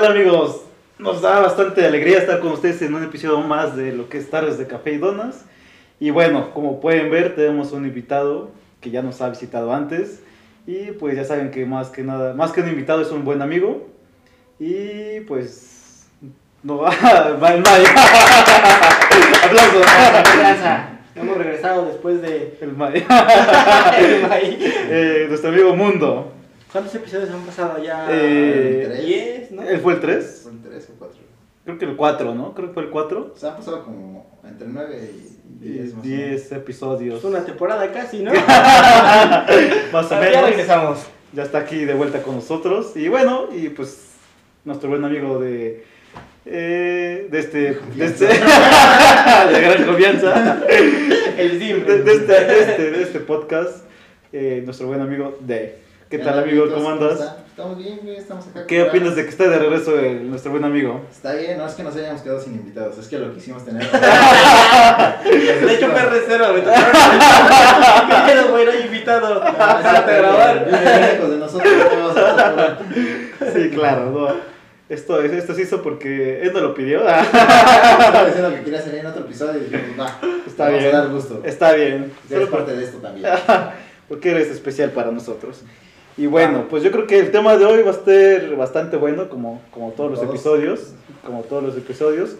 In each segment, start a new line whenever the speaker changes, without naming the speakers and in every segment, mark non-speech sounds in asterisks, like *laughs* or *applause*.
tal amigos? Nos da bastante alegría estar con ustedes en un episodio más de lo que es Tardes de Café y Donas. Y bueno, como pueden ver, tenemos un invitado que ya nos ha visitado antes. Y pues ya saben que más que nada, más que un invitado es un buen amigo. Y pues... No, va el Maya. Aplausos.
Hemos regresado después de
El Maya. *laughs*
el maíz.
Eh, nuestro amigo Mundo.
¿Cuántos episodios han pasado ya?
Eh,
¿Diez, no?
¿Él fue el 3?
Son tres o cuatro.
Creo que el 4, ¿no? Creo que fue el 4.
O sea, han pasado como entre nueve y diez más o
10 episodios.
Es una temporada casi, ¿no? *laughs*
Más o
Ya
menos.
regresamos.
Ya está aquí de vuelta con nosotros. Y bueno, y pues nuestro buen amigo de. eh, de este. De, este *laughs* de gran confianza.
El Dim.
De, de este, de, este, de este podcast. eh, nuestro buen amigo Dave. ¿Qué tal, amigo? ¿Cómo andas?
Estamos bien, güey, estamos acá.
¿Qué opinas de que esté de regreso el- nuestro buen amigo?
Está bien, no es que nos hayamos quedado sin invitados, es que lo quisimos tener. *laughs*
De hecho, fue reserva, me tocaron. Pero *laughs* bueno, invitado. Pásate a grabar.
Bien lejos de nosotros, ¿qué vamos a hacer?
Sí, claro, no. Esto, esto se hizo porque él no lo pidió. *laughs*
Estaba diciendo que quería salir en otro episodio y dijimos, va,
Está
vamos
bien.
a dar gusto.
Está bien.
Ya
Solo
es parte de esto también.
porque eres especial para nosotros. Y bueno, pues yo creo que el tema de hoy va a ser bastante bueno, como, como todos los episodios. Como todos los episodios.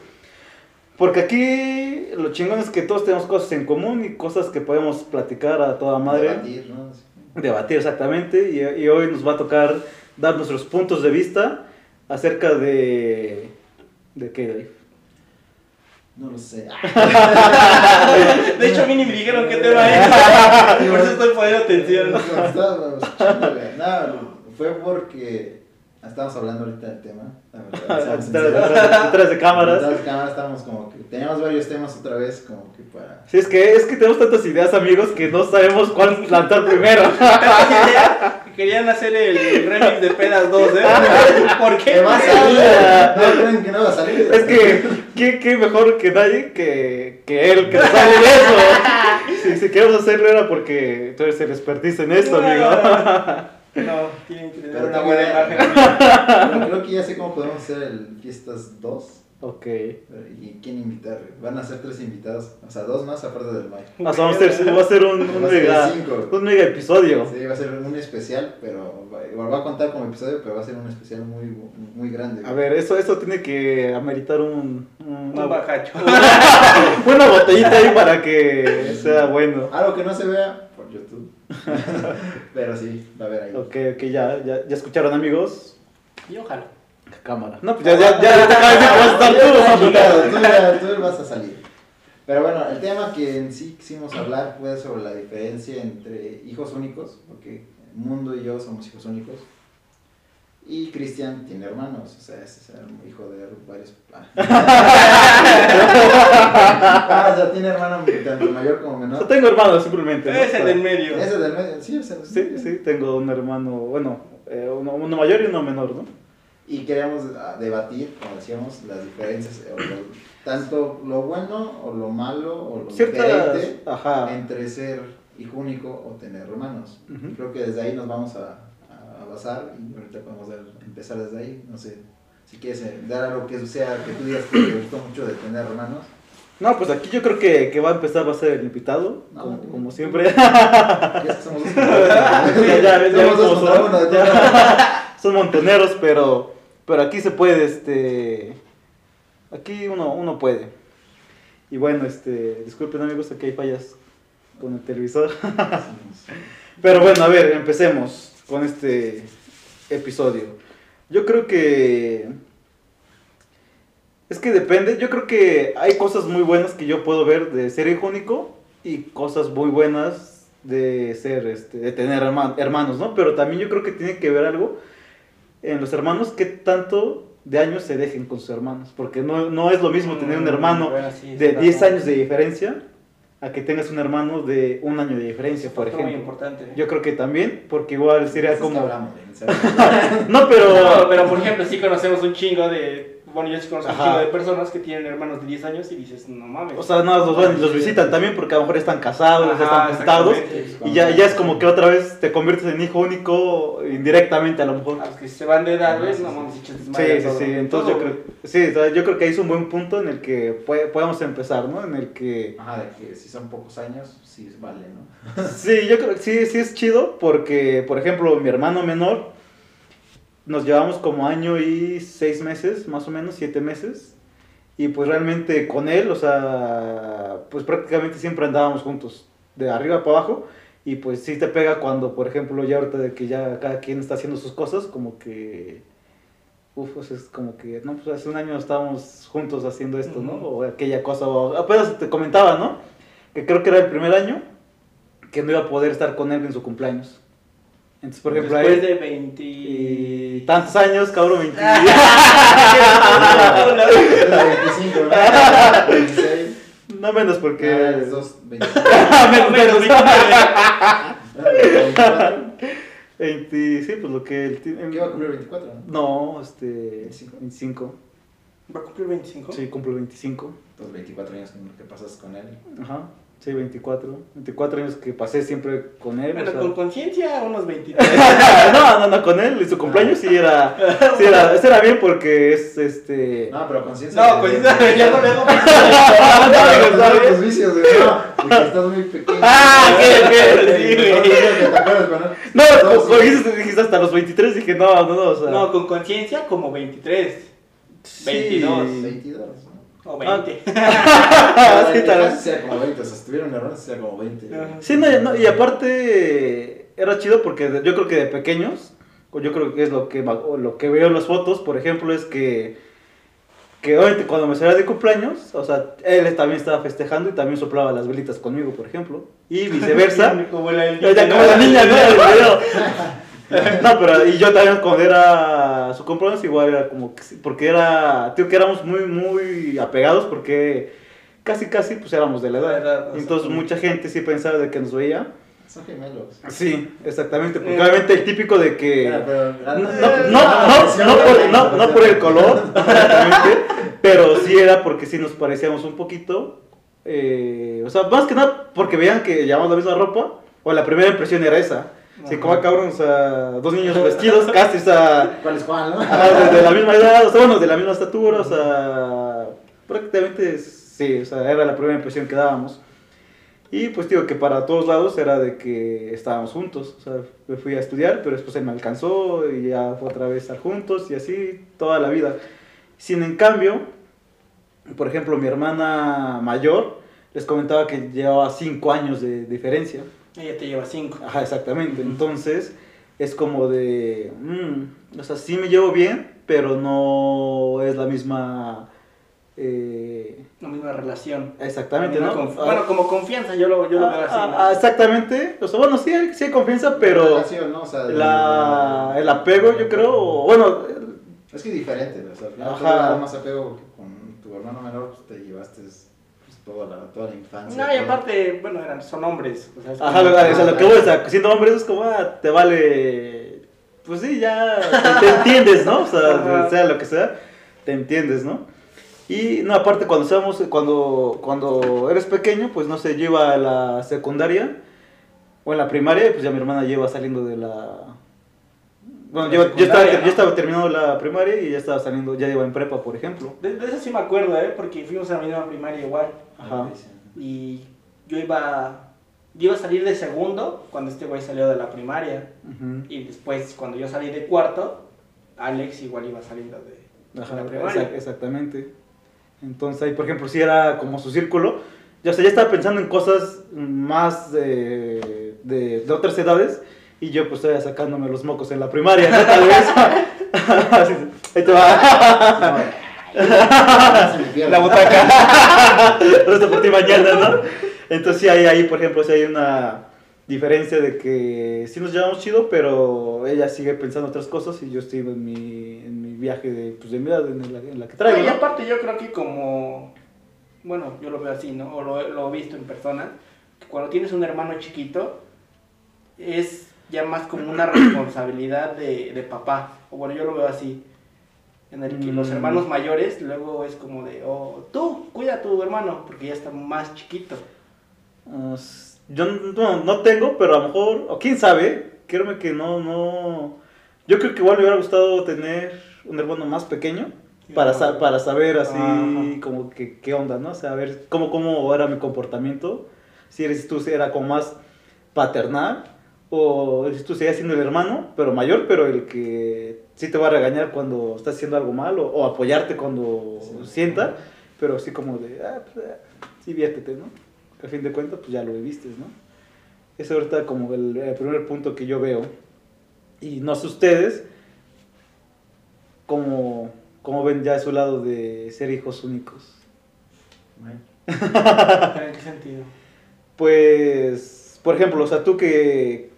Porque aquí lo chingón es que todos tenemos cosas en común y cosas que podemos platicar a toda madre.
Debatir, ¿no?
Debatir exactamente. Y, y hoy nos va a tocar dar nuestros puntos de vista acerca de... ¿De qué?
No lo sé. *laughs*
De hecho, a mí ni me dijeron qué tema es. *laughs* Por eso estoy poniendo atención.
No, fue porque estábamos hablando ahorita del tema. *laughs*
detrás de cámaras.
Detrás de cámaras estábamos como que teníamos varios temas otra vez como que para
Sí, es que, es que tenemos tantas ideas, amigos, que no sabemos cuál plantar primero.
Que Querían hacer el remix de Pedas 2, ¿eh? *laughs* ¿Por qué?
¿Qué va a salir? No creen que no va a salir.
Es que, ¿qué, qué mejor que nadie que, que él, que sabe de eso. Si, si queremos hacerlo era porque tú eres el expertise en esto, amigo. *laughs*
No, tienen que tener una buena imagen.
Creo que ya sé cómo podemos hacer el Fiestas 2.
Ok.
¿Y quién invitar? Van a ser tres invitados. O sea, dos más aparte del Mike.
O sea, vamos a hacer, va a ser un, un
Va ser
mega,
cinco.
un mega episodio.
Sí, va a ser un especial, pero va- igual va a contar como episodio, pero va a ser un especial muy, muy grande.
A ver, eso, eso tiene que ameritar un, un-
Un bajacho. *laughs*
una botellita ahí para que sea bueno.
Algo que no se vea por YouTube. *laughs* pero sí, va a haber ahí.
Ok, ok, ya, ya, ya escucharon, amigos.
Y ojalá.
Cámara. No, pues ya, ya, ya, ya te acabas de estar tú.
Ya- tú vas a salir. Pero bueno, el tema que en sí quisimos hablar fue sobre la diferencia entre hijos únicos, porque Mundo y yo somos hijos únicos. Y Cristian tiene hermanos, o sea, es el hijo de varios. Ah, o sea, tiene hermano tanto mayor como
Yo
menor.
tengo hermanos, simplemente. ¿no?
Es el del medio.
Ese del medio, sí, o sea,
Sí, sí, tengo un hermano, bueno, eh, uno, uno mayor y uno menor, ¿no?
Y queríamos ah, debatir, como decíamos, las diferencias, o lo- tanto lo bueno o lo malo o lo
Ciertas,
diferente
ajá,
entre ser hijo único o tener hermanos.
Ujú.
Creo que desde ahí nos vamos a, a basar y ahorita podemos dar- empezar desde ahí. No sé, si quieres eh, dar algo que sea que tú digas que te gustó mucho de tener hermanos.
No, pues aquí yo creo que, que va a empezar, va a ser el invitado,
No,
como,
no.
como siempre.
Ya *laughs* somos dos. *laughs*
Ya, ya ya
Somos dos uno, de *laughs*
Son montoneros, pero, pero aquí se puede, este, aquí uno, uno puede. Y bueno, este, disculpen amigos, aquí hay fallas con el televisor. *laughs* Pero bueno, a ver, empecemos con este episodio. Yo creo que... Es que depende, yo creo que hay cosas muy buenas que yo puedo ver de ser hijo único y cosas muy buenas de ser, este, de tener herma- hermanos, ¿no? Pero también yo creo que tiene que ver algo en los hermanos que tanto de años se dejen con sus hermanos, porque no, no es lo mismo tener un hermano
Bueno, sí,
de
sí,
10
claro.
años de diferencia a que tengas un hermano de un año de diferencia, por
muy
ejemplo.
importante.
Yo creo que también, porque igual sería
Es que
como...
hablamos de- *laughs*
No, pero...
No, pero por ejemplo, sí conocemos un chingo de bueno, yo sí conozco un chingo de personas que tienen hermanos de 10 años y dices, no mames.
O sea, no, los, van y los visitan también porque a lo mejor están casados,
Ajá,
están juntados. Y ya, ya es como que otra vez te conviertes en hijo único indirectamente a lo mejor.
A los que se van de edad, ¿ves?
sí,
No mames,
Sí, sí,
todo.
sí. Entonces yo creo, sí, o sea, yo creo que ahí es un buen punto en el que pue- podemos empezar, ¿no? En el que
Ajá, de que si son pocos años, sí vale, ¿no? *laughs*
Sí, yo creo que sí, sí es chido porque, por ejemplo, mi hermano menor, nos llevamos como año y seis meses, más o menos, siete meses. Y pues realmente con él, o sea, pues prácticamente siempre andábamos juntos, de arriba para abajo. Y pues sí te pega cuando, por ejemplo, ya ahorita de que ya cada quien está haciendo sus cosas, como que... Uf, pues es como que, no, pues hace un año estábamos juntos haciendo esto, ¿no? O aquella cosa, o apenas te comentaba, ¿no? Que creo que era el primer año que no iba a poder estar con él en su cumpleaños. Entonces, por ejemplo,
Después
ahí,
de 20...
y tantos años, cabrón, 20.
Era 25, ¿no? 26. *laughs*
no menos porque...
Ah, es dos, 25. *laughs*
menos, menos.
24.
20, *laughs* sí, pues lo que... él tiene-
¿Qué iba a cumplir 24? ¿no?
No, este...
25.
25.
¿Va a cumplir 25?
Sí, cumple 25.
Los 24 años que pasas con él.
Ajá. Sí, 24. 24 años que pasé siempre con él. o
Bueno,
sea-
con conciencia, unos 23.
no, no, no, con él. En su cumpleaños sí era... Sí era, ese era bien porque es este...
No, pero conciencia.
No,
de-
conciencia, ya no le hago
Ah,
no,
no,
no,
no, tus vicios, güey. No, porque estás muy pequeño.
Ah, ok, ok, sí,
Entonces,
güey.
que ¿Te acuerdas cuando-
No, dijiste, dijiste hasta los 23, dije, no, no, no, o sea...
No, con conciencia como 23.
sí.
22.
22, ¿no?
O 20.
Ah, *laughs* sí, tal vez.
Sea como 20, o sea, si tuvieron errores, sea como 20.
Ajá.
Sí, no, no, y aparte era chido porque yo creo que de pequeños, yo creo que es lo que, lo que veo en las fotos, por ejemplo, es que, que obviamente cuando me salía de cumpleaños, o sea, él también estaba festejando y también soplaba las velitas conmigo, por ejemplo, y *laughs* viceversa.
como la,
como niña, ¿no? *laughs* *laughs* No, pero y yo también cuando era su cumpleaños igual era como que sí, porque era, tío, que éramos muy, muy apegados porque casi, casi pues éramos de la edad.
sea,
Entonces mucha gente sí pensaba de que nos veía.
Son gemelos.
Sí, exactamente, porque
Eh.
obviamente el típico de que...
Pero-
No, no, no, no, no por, no, no por el color, *laughs* exactamente, pero sí era porque sí nos parecíamos un poquito. eh, o sea, más que nada porque veían que llevábamos la misma ropa, o la primera impresión era esa. Así como, cabrón, o sea, dos niños vestidos *laughs* casi, o sea,
¿Cuál es Juan, no?
ajá, de, de la misma edad, o sea, bueno, de la misma estatura, o sea, prácticamente sí, o sea, era la primera impresión que dábamos. Y pues digo que para todos lados era de que estábamos juntos, o sea, me fui a estudiar, pero después él me alcanzó y ya fue otra vez estar juntos y así toda la vida. Sin en cambio, por ejemplo, mi hermana mayor, les comentaba que llevaba cinco años de diferencia.
Ella te lleva 5.
Ajá, exactamente. Entonces, es como de. mm, o sea, sí me llevo bien, pero no es la misma. eh,
La misma relación.
exactamente,
La
¿no?
conf-
Ah,
Bueno, como confianza, yo lo, yo lo veo así.
ah,
¿no?
ah, exactamente. O sea, bueno, sí hay, sí hay confianza, pero.
Relación, ¿no? O sea,
La, el apego, yo creo. o Bueno,
Es que es diferente, o sea, al final más apego con tu hermano menor pues, te llevaste toda, la, toda la infancia.
No, y aparte, bueno, eran, son hombres. O sea, es
ajá, lo, que voy, o sea, siendo hombre es como, ah, te vale. Pues sí, ya te, te entiendes, ¿no? O sea, *laughs* sea lo que sea, te entiendes, ¿no? Y no, aparte cuando estábamos, cuando, cuando eres pequeño, pues no sé, yo iba a la secundaria o en la primaria, y pues ya mi hermana lleva saliendo de la... Bueno,
La
yo, yo, estaba,
secundaria, ¿no?
yo estaba terminando la primaria y ya estaba saliendo, ya iba en prepa, por ejemplo.
De, de eso sí me acuerdo, ¿eh? Porque fuimos a la misma primaria igual.
Ajá.
Y yo iba, yo iba a salir de segundo cuando este güey salió de la primaria. Y después, cuando yo salí de cuarto, Alex igual iba saliendo de,
Ajá,
de la primaria.
exactamente. Entonces ahí, por ejemplo, si era como su círculo, ya, o sea, ya estaba pensando en cosas más de, de, de otras edades y yo pues estaba sacándome los mocos en la primaria, ¿no? Tal vez. *laughs* Así, ahí te va. *laughs* *laughs* *laughs* La butaca. *laughs* Resto por ti mañana, ¿no? Entonces sí hay ahí, por ejemplo, sí hay una diferencia de que sí nos llevamos chido, pero ella sigue pensando otras cosas y yo estoy en mi, en mi viaje de, pues, de mi edad en la, en la que traigo,
y
¿no?
aparte yo creo que como, bueno, yo lo veo así, ¿no? O lo, lo he visto en persona, que cuando tienes un hermano chiquito, es ya más como una *clears throat* responsabilidad de, de papá. O bueno, yo lo veo así. En el que los
Mm.
hermanos mayores luego es como de, oh, tú, cuida a tu hermano, porque ya está más chiquito.
Uh, s- yo no, no tengo, pero a lo mejor, o quién sabe, créeme que no, no. Yo creo que igual me hubiera gustado tener un hermano más pequeño para, sa- para saber así
Ajá.
como que qué onda, ¿no? O sea, a ver cómo, cómo era mi comportamiento. Si eres tú, si era como más paternal, o si tú seguías siendo el hermano, pero mayor, pero el que sí te va a regañar cuando estás haciendo algo mal, o, apoyarte cuando
Sí.
sienta, pero así como de, ah, pues, ah, sí, viértete, ¿no? Que a fin de cuentas, pues ya lo viviste, ¿no? Ese ahorita como el, el primer punto que yo veo. Y no sé ustedes, cómo, cómo ven ya su lado de ser hijos únicos.
Bueno, *laughs*
¿En qué sentido?
Pues, por ejemplo, o sea, tú que,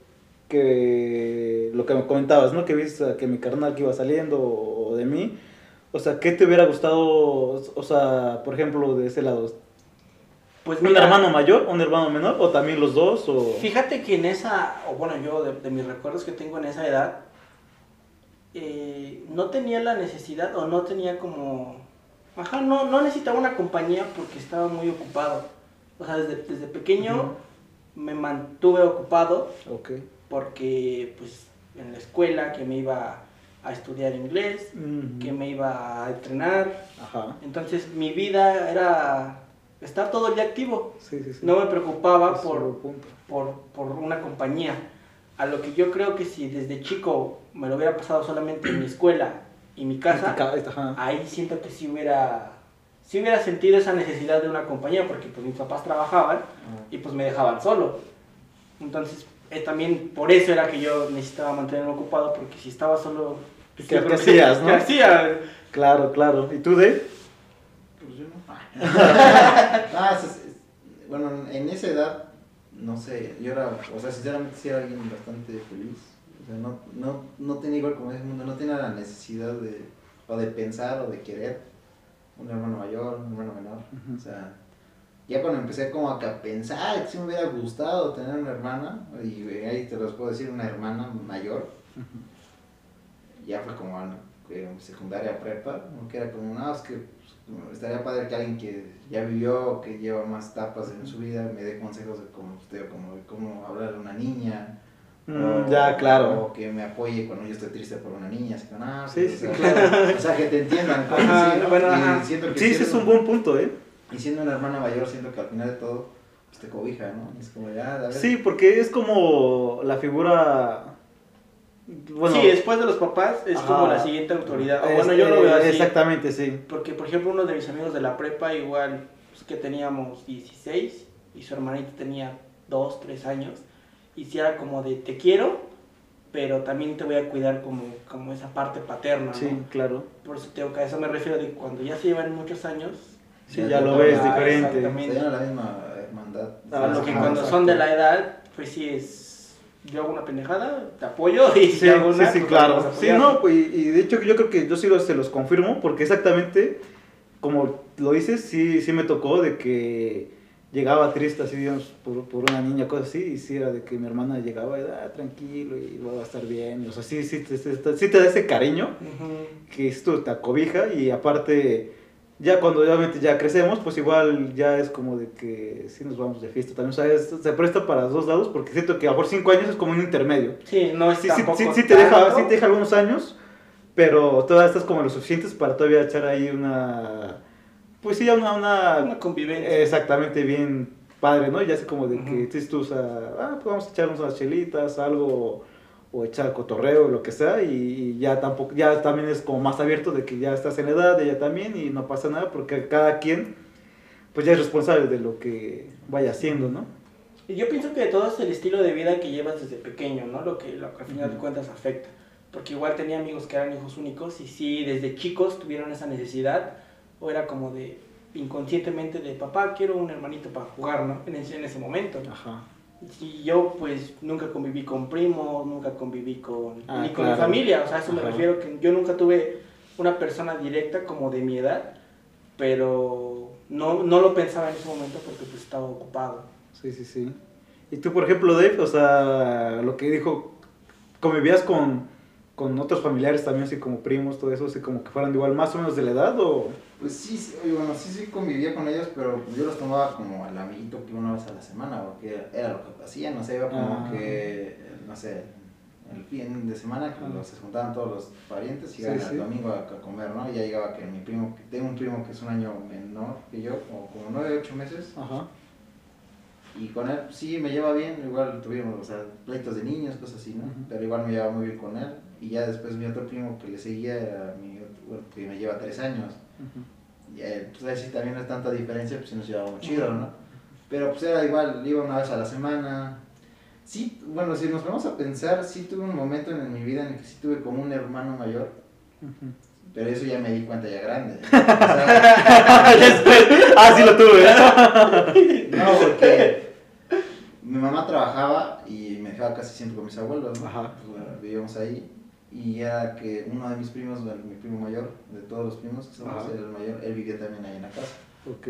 que lo que me comentabas, ¿no? Que viste que mi carnal que iba saliendo o, de mí, o sea, ¿qué te hubiera gustado, o sea, por ejemplo, de ese lado?
Pues
¿Un hermano mayor, un hermano menor o también los dos? O...
Fíjate que en esa, o bueno, yo de, de mis recuerdos que tengo en esa edad, eh, no tenía la necesidad o no tenía como... Ajá, no, no necesitaba una compañía porque estaba muy ocupado. O sea, desde, desde pequeño me mantuve ocupado
Ok.
Porque pues en la escuela que me iba a estudiar inglés,
Ujú.
que me iba a entrenar.
Ajá.
Entonces mi vida era estar todo el día activo.
Sí, sí, sí.
No me preocupaba por, por, por una compañía. A lo que yo creo que si desde chico me lo hubiera pasado solamente en mi escuela y mi casa, ahí siento que sí hubiera, sí hubiera sentido esa necesidad de una compañía, porque pues mis papás trabajaban y pues me dejaban solo. Entonces, eh, también por eso era que yo necesitaba mantenerme ocupado, porque si estaba solo... pues,
¿Qué-
que-
hacías, no?
¿Qué hacía?
Claro, claro. ¿Y tú, Dave?
Pues yo no. Ah, *laughs* es- es- bueno, en esa edad, no sé, yo era, o sea, sinceramente sí era alguien bastante feliz. O sea, no, no, no tenía igual como ese mundo, no tenía la necesidad de, o de pensar o de querer un hermano mayor, un hermano menor. O sea, ya cuando empecé como a pensar que sí me hubiera gustado tener una hermana, y ahí te los puedo decir, una hermana mayor, ya fue como en en secundaria prepa, que era como, no, es que pues, estaría padre que alguien que ya vivió, que lleva más etapas en su vida, me dé consejos de cómo, usted, como, de cómo hablar a una niña.
Mm,
o-
ya, claro.
O que me apoye cuando yo estoy triste por una niña, así que,
Sí,
pues,
sí,
o sea,
claro.
O sea, que te entiendan. cosas
Ajá,
así, ¿no?
bueno, ajá.
que
Sí, ese es un buen punto, ¿eh?
Y siendo una hermana mayor, siento que al final de todo, pues te cobija, ¿no? Es como, ya, a ver.
Sí, porque es como la figura. Bueno,
sí, después de los papás es
Ajá.
como la siguiente autoridad. O bueno, yo lo veo así.
Exactamente, sí.
Porque, por ejemplo, uno de mis amigos de la prepa, igual pues, que teníamos 16 y su hermanito tenía 2, 3 años, y si era como de te quiero, pero también te voy a cuidar como, como esa parte paterna, ¿no?
Sí, claro.
Por eso tengo que a eso me refiero de cuando ya se llevan muchos años,
Sí,
Ya
lo ves
ah,
diferente.
Se llaman la misma hermandad.
Ah,
a lo que cuando
exacto.
son de la edad, pues sí es, yo hago una pendejada, te apoyo, y si
Sí,
hago
sí,
una,
sí,
pues,
claro.
vamos a
Sí, no, pues, y, y de hecho yo creo que yo sí lo- se los confirmo, porque exactamente, como lo dices, sí, sí me tocó de que llegaba triste así, digamos, por, por una niña, cosas así, y sí era de que mi hermana llegaba y ah, tranquilo y va a estar bien, o sea, sí, sí, te- te- sí te da ese cariño
Ujú.
que esto te acobija y aparte ya cuando obviamente ya crecemos pues igual ya es como de que sí nos vamos de fiesta también. O sea es- se presta para los dos lados porque siento que a mejor cinco años es como un intermedio.
Sí, no es
sí, sí,
tampoco
sí, sí te deja sí te deja algunos años pero todavía estás como lo suficientes para todavía echar ahí una pues sí una, una
una convivencia.
exactamente bien padre no ya así como de que tú o sea, ah pues vamos a echarnos unas chelitas algo o echar cotorreo, lo que sea, y, ya tampoco, ya también es como más abierto de que ya estás en edad, ella también, y no pasa nada, porque cada quien, pues ya es responsable de lo que vaya haciendo, ¿no?
Y yo pienso que todo es el estilo de vida que llevas desde pequeño, ¿no? Lo que, lo que al final de
Ujú.
cuentas afecta. Porque igual tenía amigos que eran hijos únicos y sí, desde chicos tuvieron esa necesidad, o era como de inconscientemente de papá, quiero un hermanito para jugar, ¿no? En ese, en ese momento.
Ajá.
Y yo pues nunca conviví con primos, nunca conviví con,
Ah,
ni con
claro.
mi familia, o sea, a eso me refiero, que yo nunca tuve una persona directa como de mi edad, pero no, no lo pensaba en ese momento porque pues estaba ocupado.
Sí, sí, sí. Y tú, por ejemplo, Dave, o sea, lo que dijo, convivías con, con otros familiares también, así como primos, todo eso, así como que fueran igual más o menos de la edad o...
Pues sí, sí, bueno, sí, sí convivía con ellos, pero yo los tomaba como al amiguito que una vez a la semana, porque era lo que hacían, no sé, iba como
Ah.
que, no sé, el fin de semana que los, se juntaban todos los parientes y iban
sí.
el domingo a, a comer, ¿no? Y ya llegaba que mi primo, que tengo un primo que es un año menor que yo, como, como 9, 8 meses,
Ajá.
y con él pues, sí me lleva bien, igual tuvimos, o sea, pleitos de niños, cosas así, ¿no? Pero igual me llevaba muy bien con él. Y ya después mi otro primo que le seguía era mi otro, bueno, que me lleva tres años.
Ujú.
Y eh, pues también no es tanta diferencia, pues sí nos llevábamos chido, ¿no? Pero pues era igual, iba una vez a la semana. Sí, bueno, si nos vamos a pensar, sí tuve un momento en mi vida en el que sí tuve como un hermano mayor,
Ujú.
pero eso ya me di cuenta ya grande. *laughs* O sea,
Después, ah, sí lo tuve. *laughs*
no, porque mi mamá trabajaba y me dejaba casi siempre con mis abuelos, ¿no?
Ajá.
Pues, bueno, vivíamos ahí. Y era que uno de mis primos, bueno, mi primo mayor, de todos los primos que somos, el mayor, él vivía también ahí en la casa.
Ok.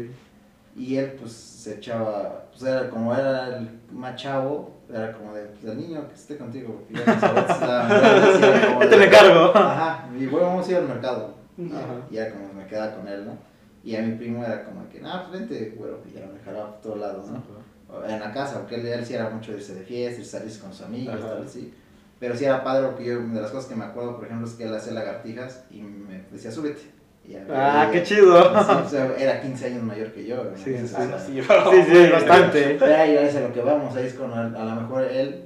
Y él pues se echaba, pues era como era el más chavo, era como de, pues el niño que esté contigo, porque ya *laughs* era como
Te
de-
lo encargo.
Ajá, y bueno, vamos a ir al mercado.
Ajá.
Y era como me quedaba con él, ¿no? Y a mi primo era como que, ah, pues vente, güero, y ya me jalaba por todos lados, ¿no? En la casa, porque él, él sí era mucho de irse de fiesta, y salirse con sus amigos, tal, así. Pero sí era padre, porque yo, de las cosas que me acuerdo, por ejemplo, es que él hacía lagartijas y me decía, súbete. Y ya-
Ah, qué chido.
Sí, o sea, era 15 años mayor que yo.
Sí, sí, sí.
o sea,
Sí,
Sí, sí, bastante. *laughs*
pero ahí es a lo que vamos, ahí es con, a lo mejor él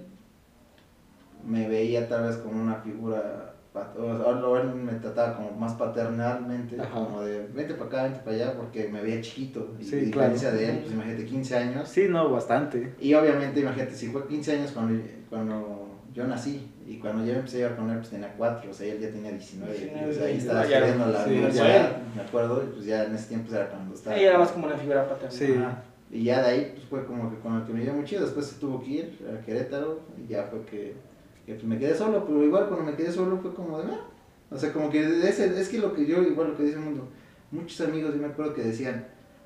me veía tal vez como una figura, o él me trataba como más paternalmente,
Ajá.
como de vente para acá, vente para allá, porque me veía chiquito, y
Sí,
a diferencia
claro.
de él, pues imagínate 15 años,
Sí, no, bastante.
y obviamente imagínate, si fue 15 años cuando, cuando yo nací, y cuando yo empecé a llevar con él, pues tenía 4, o sea, él ya tenía 19, y, o sea, ahí estaba estudiando la
sí,
universidad, me acuerdo, y pues ya en ese tiempo era cuando estaba...
Ella era más como una figura paterna.
Sí.
Ajá. Y ya de ahí pues, fue como que con el que me dio muy chido. Después se tuvo que ir a Querétaro y ya fue que, que, pues, me quedé solo. Pero igual cuando me quedé solo fue como de, ah. O sea, como que de ese, es que lo que yo, igual lo que dice el mundo, muchos amigos yo me acuerdo que decían,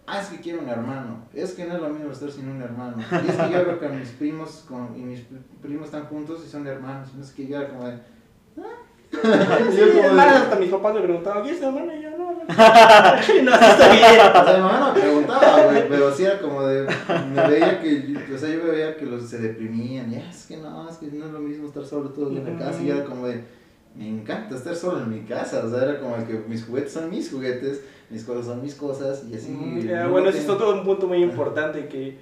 ah, es que quiero un hermano. Es que no es lo mismo estar sin un hermano. Y es que yo veo que mis primos con, y mis primos están juntos y son hermanos. No es que yo era como de, ah.
Sí,
Yo como de-
hasta mis papás me preguntaban, ¿qué es tu hermana? Y yo, no, no. *laughs* Sí, no, sí está bien. *laughs*
O sea, mi mamá me preguntaba, güey, pero sí era como de. Me veía que. O sea, yo veía que los se deprimían. Y "Ah, es que no, es que no es lo mismo estar solo todo en la casa. Y era como de. Me encanta estar solo en mi casa. O sea, era como que mis juguetes son mis juguetes, mis cosas son mis cosas. Y así.
Mm, ya,
no
bueno, ese es todo un punto muy importante que,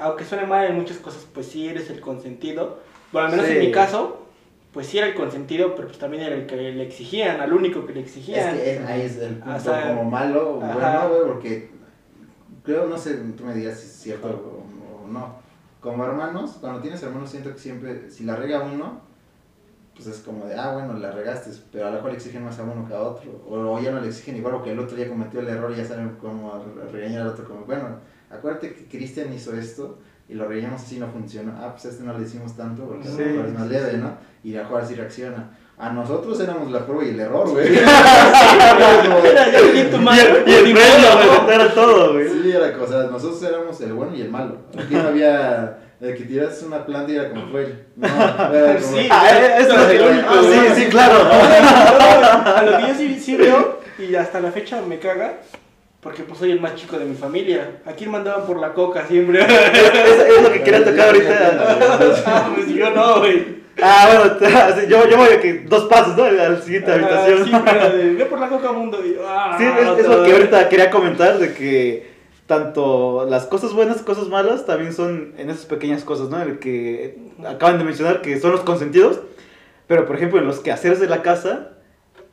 aunque suene mal en muchas cosas, pues sí eres el consentido. Bueno, al menos
Sí.
en mi caso, pues sí era el consentido, pero pues también era el que le exigían, al único que le
Es
exigían.
que es- ahí es el punto
O sea,
como malo o
ajá.
bueno, güey, porque creo, no sé, tú me digas si es cierto o, o no. Como hermanos, cuando tienes hermanos, siento que siempre, si la rega uno, pues es como de, ah, bueno, la regaste, pero a lo mejor le exigen más a uno que a otro. O, o ya no le exigen igual, porque el otro ya cometió el error y ya saben cómo re- regañar al otro. Como, bueno, acuérdate que Cristian hizo esto y lo regañamos así no funcionó. Ah, pues a este no le hicimos tanto porque a lo
Sí,
mejor es más
sí,
leve,
sí.
¿no? Y a lo mejor así reacciona. A nosotros éramos la prueba y el error, güey.
Mira, ya vi tu
Y el, y el premio, güey, era todo, güey.
Sí, era cosa, nosotros éramos el bueno y el malo. Aquí no había el que tiras una planta y era como fue. *laughs* No, era como,
Sí.
Ah, es
único,
Ah, *laughs* sí, sí, claro. *laughs*
A lo que yo sí, sí veo, y hasta la fecha me caga, porque pues soy el más chico de mi familia. Aquí mandaban por la coca siempre.
Es, es lo que quería tocar ahorita.
Ah, pues yo no, güey.
Ah, bueno, sí, yo, yo voy a que dos pasos, ¿no? A la siguiente
Ah,
habitación.
sí, pero de, ve por la coca mundo. Y, ah,
Sí, es, es lo que ahorita quería comentar, de que tanto las cosas buenas, cosas malas, también son en esas pequeñas cosas, ¿no? El que acaban de mencionar que son los consentidos, pero por ejemplo en los quehaceres de la casa,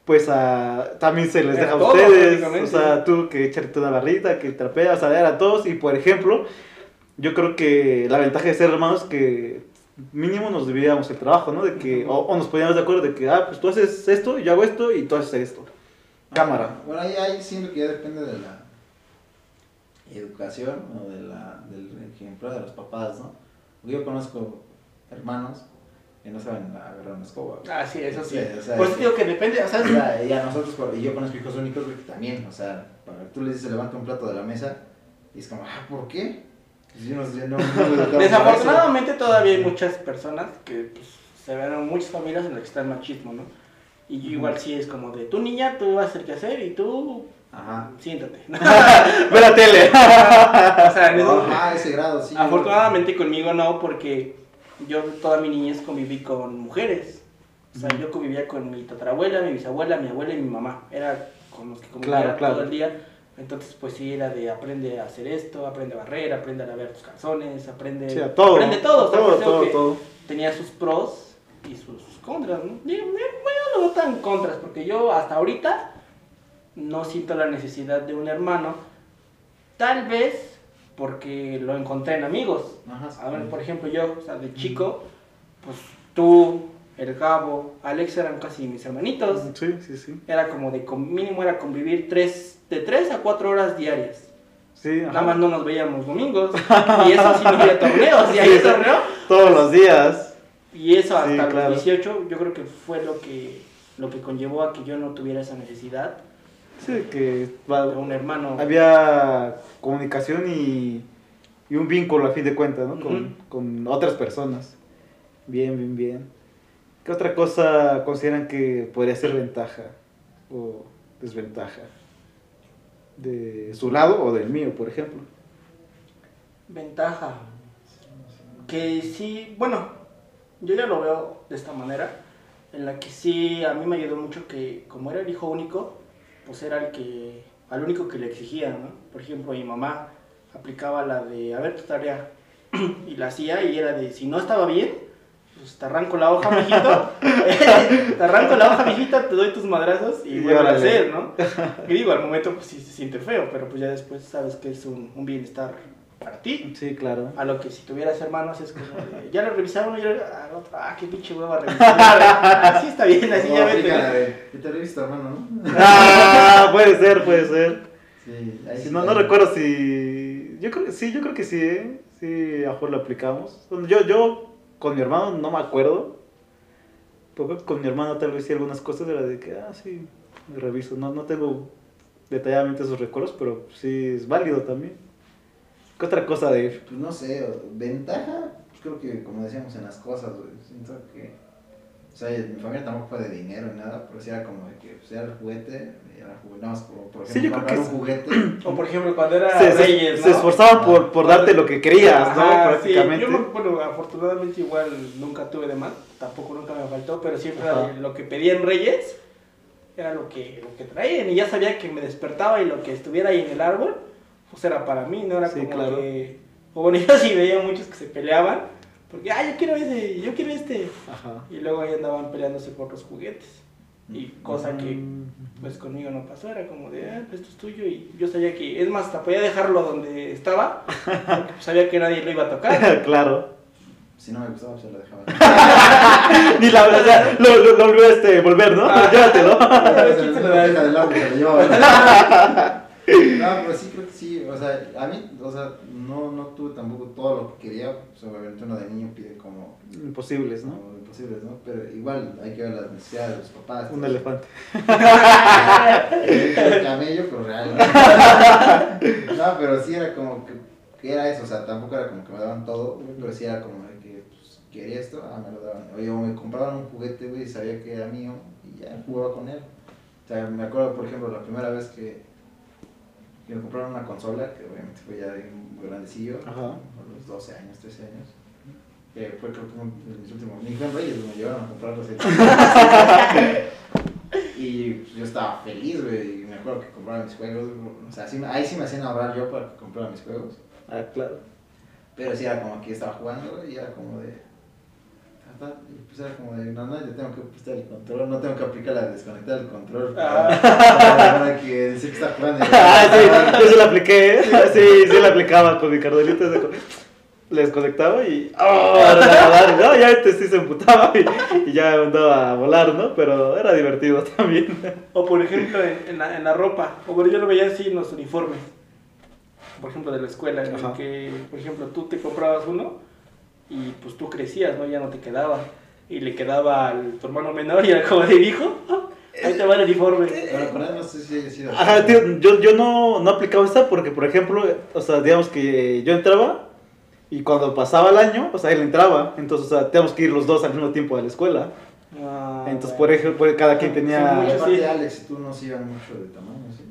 pues a, también se les
Era
deja a ustedes, o sea, tú que echarte una barrita, que trapeas, sea, era a todos, y por ejemplo, yo creo que la ventaja de ser hermanos que mínimo nos dividíamos el trabajo, ¿no? De que, o, o nos poníamos de acuerdo de que, ah, pues tú haces esto, yo hago esto, y tú haces esto. Cámara.
Bueno, ahí, ahí siento que ya depende de la educación o de la, del ejemplo de los papás, ¿no? Yo conozco hermanos que no saben agarrar una escoba. güey.
Ah, sí, eso sí.
Sí, o sea,
Por eso
es-
digo que depende, o sea,
y a nosotros, y yo conozco hijos únicos güey, que también, o sea, para, tú les dices levanta un plato de la mesa y es como, ah, ¿por qué? Pues yo no, yo no, no. *laughs*
Desafortunadamente todavía hay muchas personas que pues, se ven muchas familias en las que está el machismo, ¿no? Y yo igual sí es como de, tú niña, tú vas a hacer qué hacer y tú
Ajá.
siéntate. *laughs*
Ve la tele. *laughs*
o sea, eso-
Ajá, ese grado, sí.
afortunadamente conmigo no, porque yo toda mi niñez conviví con mujeres. O sea, yo convivía con mi tatarabuela, mi bisabuela, mi abuela y mi mamá. Era con los que convivía
Claro, claro.
todo el día. Entonces, pues sí, era de aprende a hacer esto, aprende a barrer, aprende a lavar tus calzones, aprende,
Sí, a todo.
aprende todo. o sea,
todo, todo, todo.
Tenía sus pros y sus contras, ¿no? Eh, Bueno, no tan contras, porque yo hasta ahorita no siento la necesidad de un hermano. Tal vez porque lo encontré en amigos.
Ajá.
A ver, por ejemplo, yo, o sea, de chico, pues tú, el Gabo, Alex eran casi mis hermanitos.
Sí, sí, sí.
Era como de, mínimo era convivir tres, de 3 a 4 horas diarias.
Sí.
Nada más no nos veíamos domingos. Y eso sí no había *laughs* torneos. Y ahí
Sí,
torneo.
Todos los días.
Y eso hasta
Sí,
los
claro.
18 yo creo que fue lo que, lo que conllevó a que yo no tuviera esa necesidad
Sí, que
un hermano.
había comunicación y, y un vínculo a fin de cuentas, ¿no? Con, con otras personas. Bien, bien, bien. ¿Qué otra cosa consideran que podría ser ventaja o desventaja? ¿De su lado o del mío, por ejemplo?
Ventaja. Que sí, bueno, yo ya lo veo de esta manera, en la que sí, a mí me ayudó mucho que como era el hijo único, pues era el que, al único que le exigía, ¿no? Por ejemplo, mi mamá aplicaba la de, a ver tu tarea, *clears throat* y la hacía y era de, si no estaba bien, pues te arranco la hoja, mijito, *laughs* te arranco la hoja, mijita, te doy tus madrazos y
Y
vuelve a hacer, ¿no? *laughs* Y digo, al momento pues sí se siente feo, pero pues ya después sabes que es un, un bienestar ti.
Sí, claro.
A lo que si tuvieras hermanos es como, de, *laughs* ya lo revisaron y yo, ah, otro, ah, qué pinche hueva revisar. *laughs* Ah, sí está bien, así
No,
ya vete.
de, "Y te lo he visto, hermano, ¿no?
Ah, puede ser, puede ser.
Sí, ahí sí
no, no recuerdo si. Yo creo que sí, yo creo que sí, ¿eh? Sí, a lo mejor lo aplicamos. Yo, yo con mi hermano no me acuerdo. Porque con mi hermano tal vez sí algunas cosas era de que, ah, sí, reviso. No, no tengo detalladamente esos recuerdos, pero sí es válido también. ¿Qué otra cosa de
Pues no sé, ventaja, pues creo que como decíamos en las cosas, güey, siento que, o sea, mi familia tampoco fue de dinero ni nada, pero sí era como de que, pues era el juguete, era juguete, nada más por, por
Sí,
ejemplo,
yo creo
comprar
que
un juguete, *clears throat*
O por ejemplo, cuando era
se, se-
Reyes, ¿no?
se esforzaban por, por darte lo que querías, ¿no? Prácticamente.
Sí, yo, bueno, afortunadamente igual nunca tuve de más, tampoco nunca me faltó, pero siempre
Ajá.
lo que pedían Reyes era lo que, lo que traían y ya sabía que me despertaba y lo que estuviera ahí en el árbol, pues era para mí, no era
Sí,
como
claro.
que... O bueno, *laughs* yo sí veía muchos que se peleaban, porque, ah, yo quiero ese, yo quiero este.
Ajá.
Y luego ahí andaban peleándose por los juguetes. Y cosa que
Mm.
pues conmigo no pasó, era como de, ah, pues, esto es tuyo y yo sabía que, es más, hasta podía dejarlo donde estaba, porque pues, sabía que nadie lo iba a tocar. *laughs*
claro.
si no me gustaba, pues se lo dejaba. *laughs*
Ni la o sea, lo, lo, lo volvió este, volver, ¿no?
Ah.
Llévatelo.
¿quién se lo?
Deja del se lo llevaba. No, pero sí creo que sí, o sea, a mí, o sea, no, no tuve tampoco todo lo que quería, pues obviamente uno de niño pide como,
Imposibles, ¿no?
como imposibles, ¿no? Pero igual hay que ver las necesidades de los papás.
Un elefante.
El camello, pero real. ¿no? No, pero sí era como que, que era eso, o sea, tampoco era como que me daban todo, pero sí era como que, pues, quería esto, ah, me lo daban. Oye, o me compraban un juguete, güey, y sabía que era mío, y ya jugaba con él. O sea, me acuerdo, por ejemplo, la primera vez que, que me compraron una consola, que obviamente fue ya de muy grandecillo,
Ajá.
a los 12 años, 13 años. Que fue creo que uno de mis últimos, ni Reyes, me llevaron a comprarlo así. *laughs* Y pues, yo estaba feliz, güey. Y me acuerdo que compraba mis juegos. O sea, sí ahí sí me hacían ahorrar yo para que comprara mis juegos.
Ah, claro.
Pero sí era como que estaba jugando güey, y era como de. Y pues era como de, no, no, yo tengo que prestar el control, no tengo que aplicar la de desconectar el control. *laughs* Para, para que dice que está jugando. *laughs*
Ah, sí, yo se la apliqué, ¿eh? Sí, sí la aplicaba con mi cardelito. Le desconectaba y. ¡Oh! Volar, ¿no? Ya este sí se emputaba y, y ya andaba a volar, ¿no? Pero era divertido *laughs* también.
O por ejemplo en, en la, en la ropa, o bueno, yo lo veía así en los uniformes, por ejemplo de la escuela, en el que, por ejemplo, tú te comprabas uno y pues tú crecías, ¿no? Ya no te quedaba. Y le quedaba al tu hermano menor y era como de hijo, *laughs* ahí te va el uniforme.
Pero él no sé si haya sido.
Ajá, tío, yo, yo no, no aplicaba esta porque, por ejemplo, o sea, digamos que yo entraba Y cuando pasaba el año, o sea, él entraba. Entonces, o sea, teníamos que ir los dos al mismo tiempo a la escuela.
Ah,
Entonces,
bueno.
por ejemplo, cada quien
Sí,
tenía...
mucho.
aparte,
sí.
Alex y tú no se iban mucho de tamaño, ¿sí?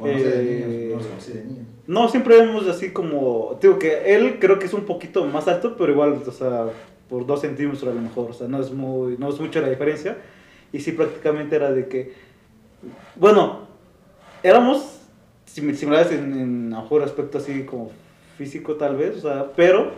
O no sé, de
Eh,
niños, no conocí de niños.
No, siempre vemos así como... Digo que él creo que es un poquito más alto, pero igual, o sea, por dos centímetros a lo mejor. O sea, no es, muy, no es mucho la diferencia. Y sí, prácticamente era de que... Bueno, éramos sim- similares en, en a lo mejor aspecto así como físico tal vez, o sea, pero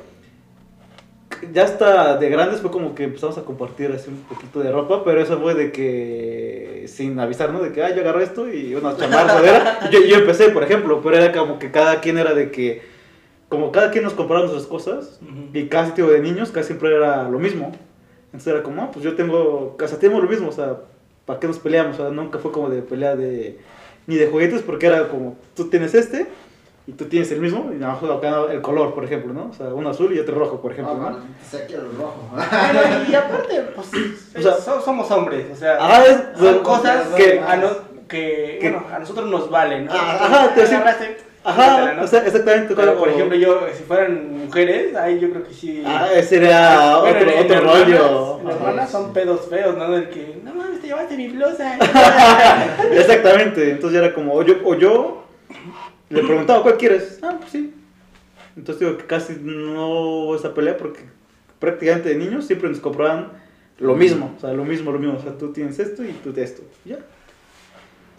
ya hasta de grandes fue como que empezamos a compartir así un poquito de ropa, pero eso fue de que sin avisar, ¿no? De que, ah, yo agarré esto y unas chamarras, ¿verdad? *laughs* Yo, yo empecé, por ejemplo, pero era como que cada quien era de que, como cada quien nos compraba nuestras cosas,
Ujú.
y casi, tipo, de niños, casi siempre era lo mismo. Entonces era como, ah, pues yo tengo, sea, tenemos lo mismo, o sea, ¿para qué nos peleamos? O sea, nunca fue como de pelea de, ni de juguetes, porque era como, tú tienes este, y tú tienes el mismo, y nada más acá el color, por ejemplo, ¿no? O sea, uno azul y otro rojo, por ejemplo,
Ah,
¿no?
vale, te saqué el rojo.
Bueno, y aparte, pues, *laughs*
O sea,
so- somos hombres, o sea,
Ajá, es-
son cosas que, a, no- que,
Que-
bueno, a nosotros nos valen, ¿no?
Ah, ajá, te Ajá,
¿no?
o sea, exactamente.
Pero, por ejemplo, yo, si fueran mujeres, ahí yo creo que sí.
Ah, ese era
Bueno,
otro,
en-
rollo.
En hermanas son pedos feos, ¿no? Del que, no mames, te llevaste mi blusa. *laughs*
Exactamente, entonces ya era como, o yo, o yo le preguntaba, ¿cuál quieres? Ah, pues sí. Entonces digo que casi no hubo esa pelea porque prácticamente de niños siempre nos compraban lo mismo, o sea, lo mismo, lo mismo, o sea, tú tienes esto y tú tienes esto, ya.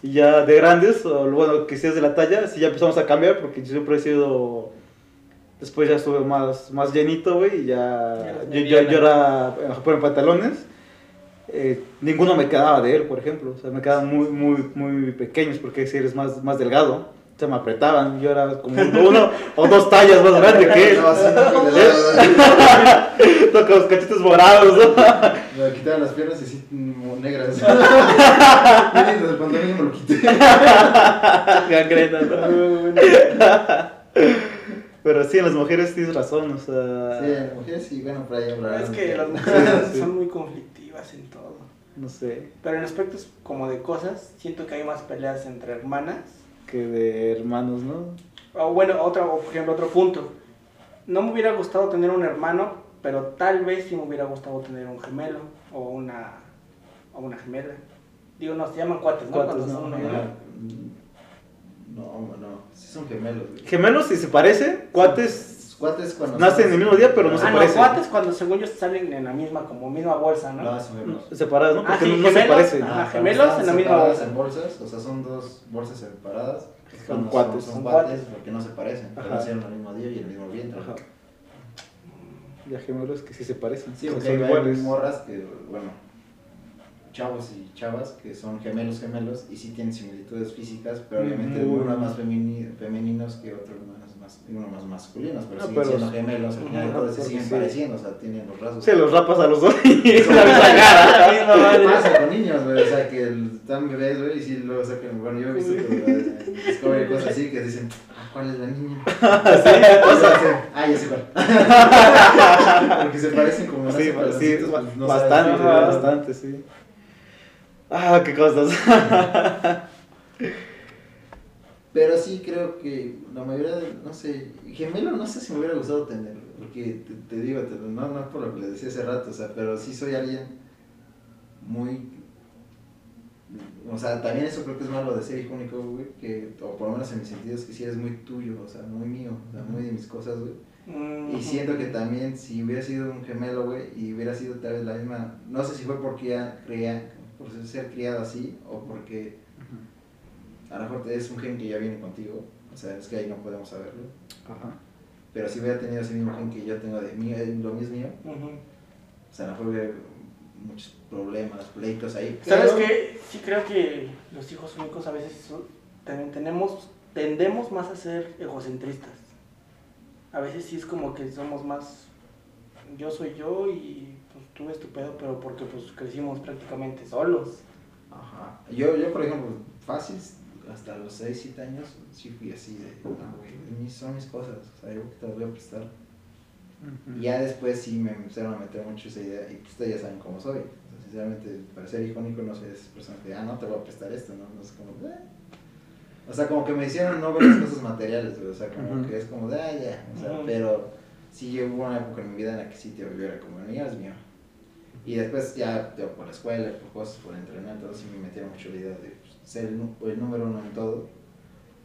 Y ya de grandes, o bueno, que seas de la talla, sí ya empezamos a cambiar porque yo siempre he sido, después ya estuve más, más llenito, güey, y ya, yo, yo, yo era, eh, por en pantalones, eh, ninguno me quedaba de él, por ejemplo. O sea, me quedaban muy, muy, muy pequeños porque si eres más, más delgado, se me apretaban. Yo era como uno o dos tallas más grande que él.
No, así, no, lado. *laughs*
Con los cachetes morados, ¿no? *laughs*
Me quitaban las piernas y así mm, negras. *laughs* Y el pantalón me lo quité.
Gangrena, ¿no? Pero sí, en las mujeres tienes razón, o sea.
Sí, en mujeres sí, bueno, por ahí hablarán.
Es que las mujeres
Sí.
son muy conflictivas en todo.
No sé,
Pero en aspectos como de cosas, siento que hay más peleas entre hermanas.
Que de hermanos, ¿no?
O bueno, otro, o por ejemplo, otro punto. No me hubiera gustado tener un hermano, pero tal vez sí me hubiera gustado tener un gemelo o una, o una gemela. Digo, no, se llaman cuates, ¿no?
Cuates,
Cuando
¿no? Ajá.
uno.
No, no, sí son gemelos. güey.
Gemelos, si se parecen, cuates
Cuates cuando
Nacen
son-
el mismo día, pero no se
Ah, no,
parecen.
cuates cuando según yo salen en la misma, como misma bolsa, ¿no?
No,
separados, ¿no?
Ah,
Porque
sí,
no, no se
gemelos.
parecen.
Ah, gemelos en la misma
separadas
bolsa.
en bolsas, o sea, son dos bolsas separadas.
Son cuates.
Son,
Son
cuates
cuates.
porque no se parecen, pero nacieron el mismo día y el mismo vientre.
Ajá. Ya gemelos que sí se parecen.
Sí,
o sea,
porque
son
hay
iguales.
morras que, bueno, chavos y chavas que son gemelos, gemelos y sí tienen similitudes físicas, pero obviamente
Muy.
uno más femeninos que otro más, uno más masculinos, pero
Ah,
siguen
pero-
siendo gemelos, al final todo se siguen
sí.
pareciendo, o sea, tienen los rasgos.
Se los rapas a los dos y es la misma *laughs* cara.
Madre.
pasa con niños, güey, o sea, que están bebés, güey, y sí luego sacan, bueno, yo he visto que eh, Discovery cosas así que dicen, "Ah, ¿cuál es la niña? *laughs* Ah, ya sé cuál. *laughs* Porque se parecen como
Sí, sí,
no
bastante, bastante, sí. Ah, qué cosas.
Pero sí creo que la mayoría de, no sé, gemelo no sé si me hubiera gustado tenerlo, porque te, te digo, te- no, no es por lo que les decía hace rato, o sea, pero sí soy alguien muy, o sea, también eso creo que es malo de ser hijo único, güey, que, o por lo menos en mis sentidos, que sí eres muy tuyo, o sea, muy mío, o sea, muy de mis cosas, güey.
Mm,
Y siento que también si hubiera sido un gemelo, güey, y hubiera sido tal vez la misma, no sé si fue porque ya crea, por ser criado así, o porque a lo mejor es un gen que ya viene contigo, o sea, es que ahí no podemos saberlo,
Ajá.
pero si hubiera tenido ese mismo gen que yo tengo de mí, eh, lo mío es mío, o sea, a lo mejor hubiera muchos problemas, pleitos ahí.
¿Sabes
pero-
qué? Sí creo que los hijos únicos a veces son- también tenemos, tendemos más a ser egocentristas. A veces sí es como que somos más, yo soy yo y pues tú ves tu pedo, pero porque pues crecimos prácticamente solos.
Ajá. Yo, yo, por ejemplo, fácil, hasta los 6, 7 años, sí fui así de, no, güey, son mis cosas, o sea, yo que te las voy a prestar. Y ya después sí me empezaron a meter mucho esa idea, y pues ustedes ya saben cómo soy. O sea, sinceramente, para ser hijo único no soy esa persona que, ah, no te voy a prestar esto, ¿no? No es como, "Eh". O sea, como que me hicieron no ver las cosas materiales, güey, o sea, como que es como de, ah, ya, o sea, pero sí hubo una época en mi vida en la que sí te era como, no, ya es mío. Y después ya por la escuela, por cosas, por entrenar, entonces sí me metieron mucho la idea de ser el, el número uno en todo.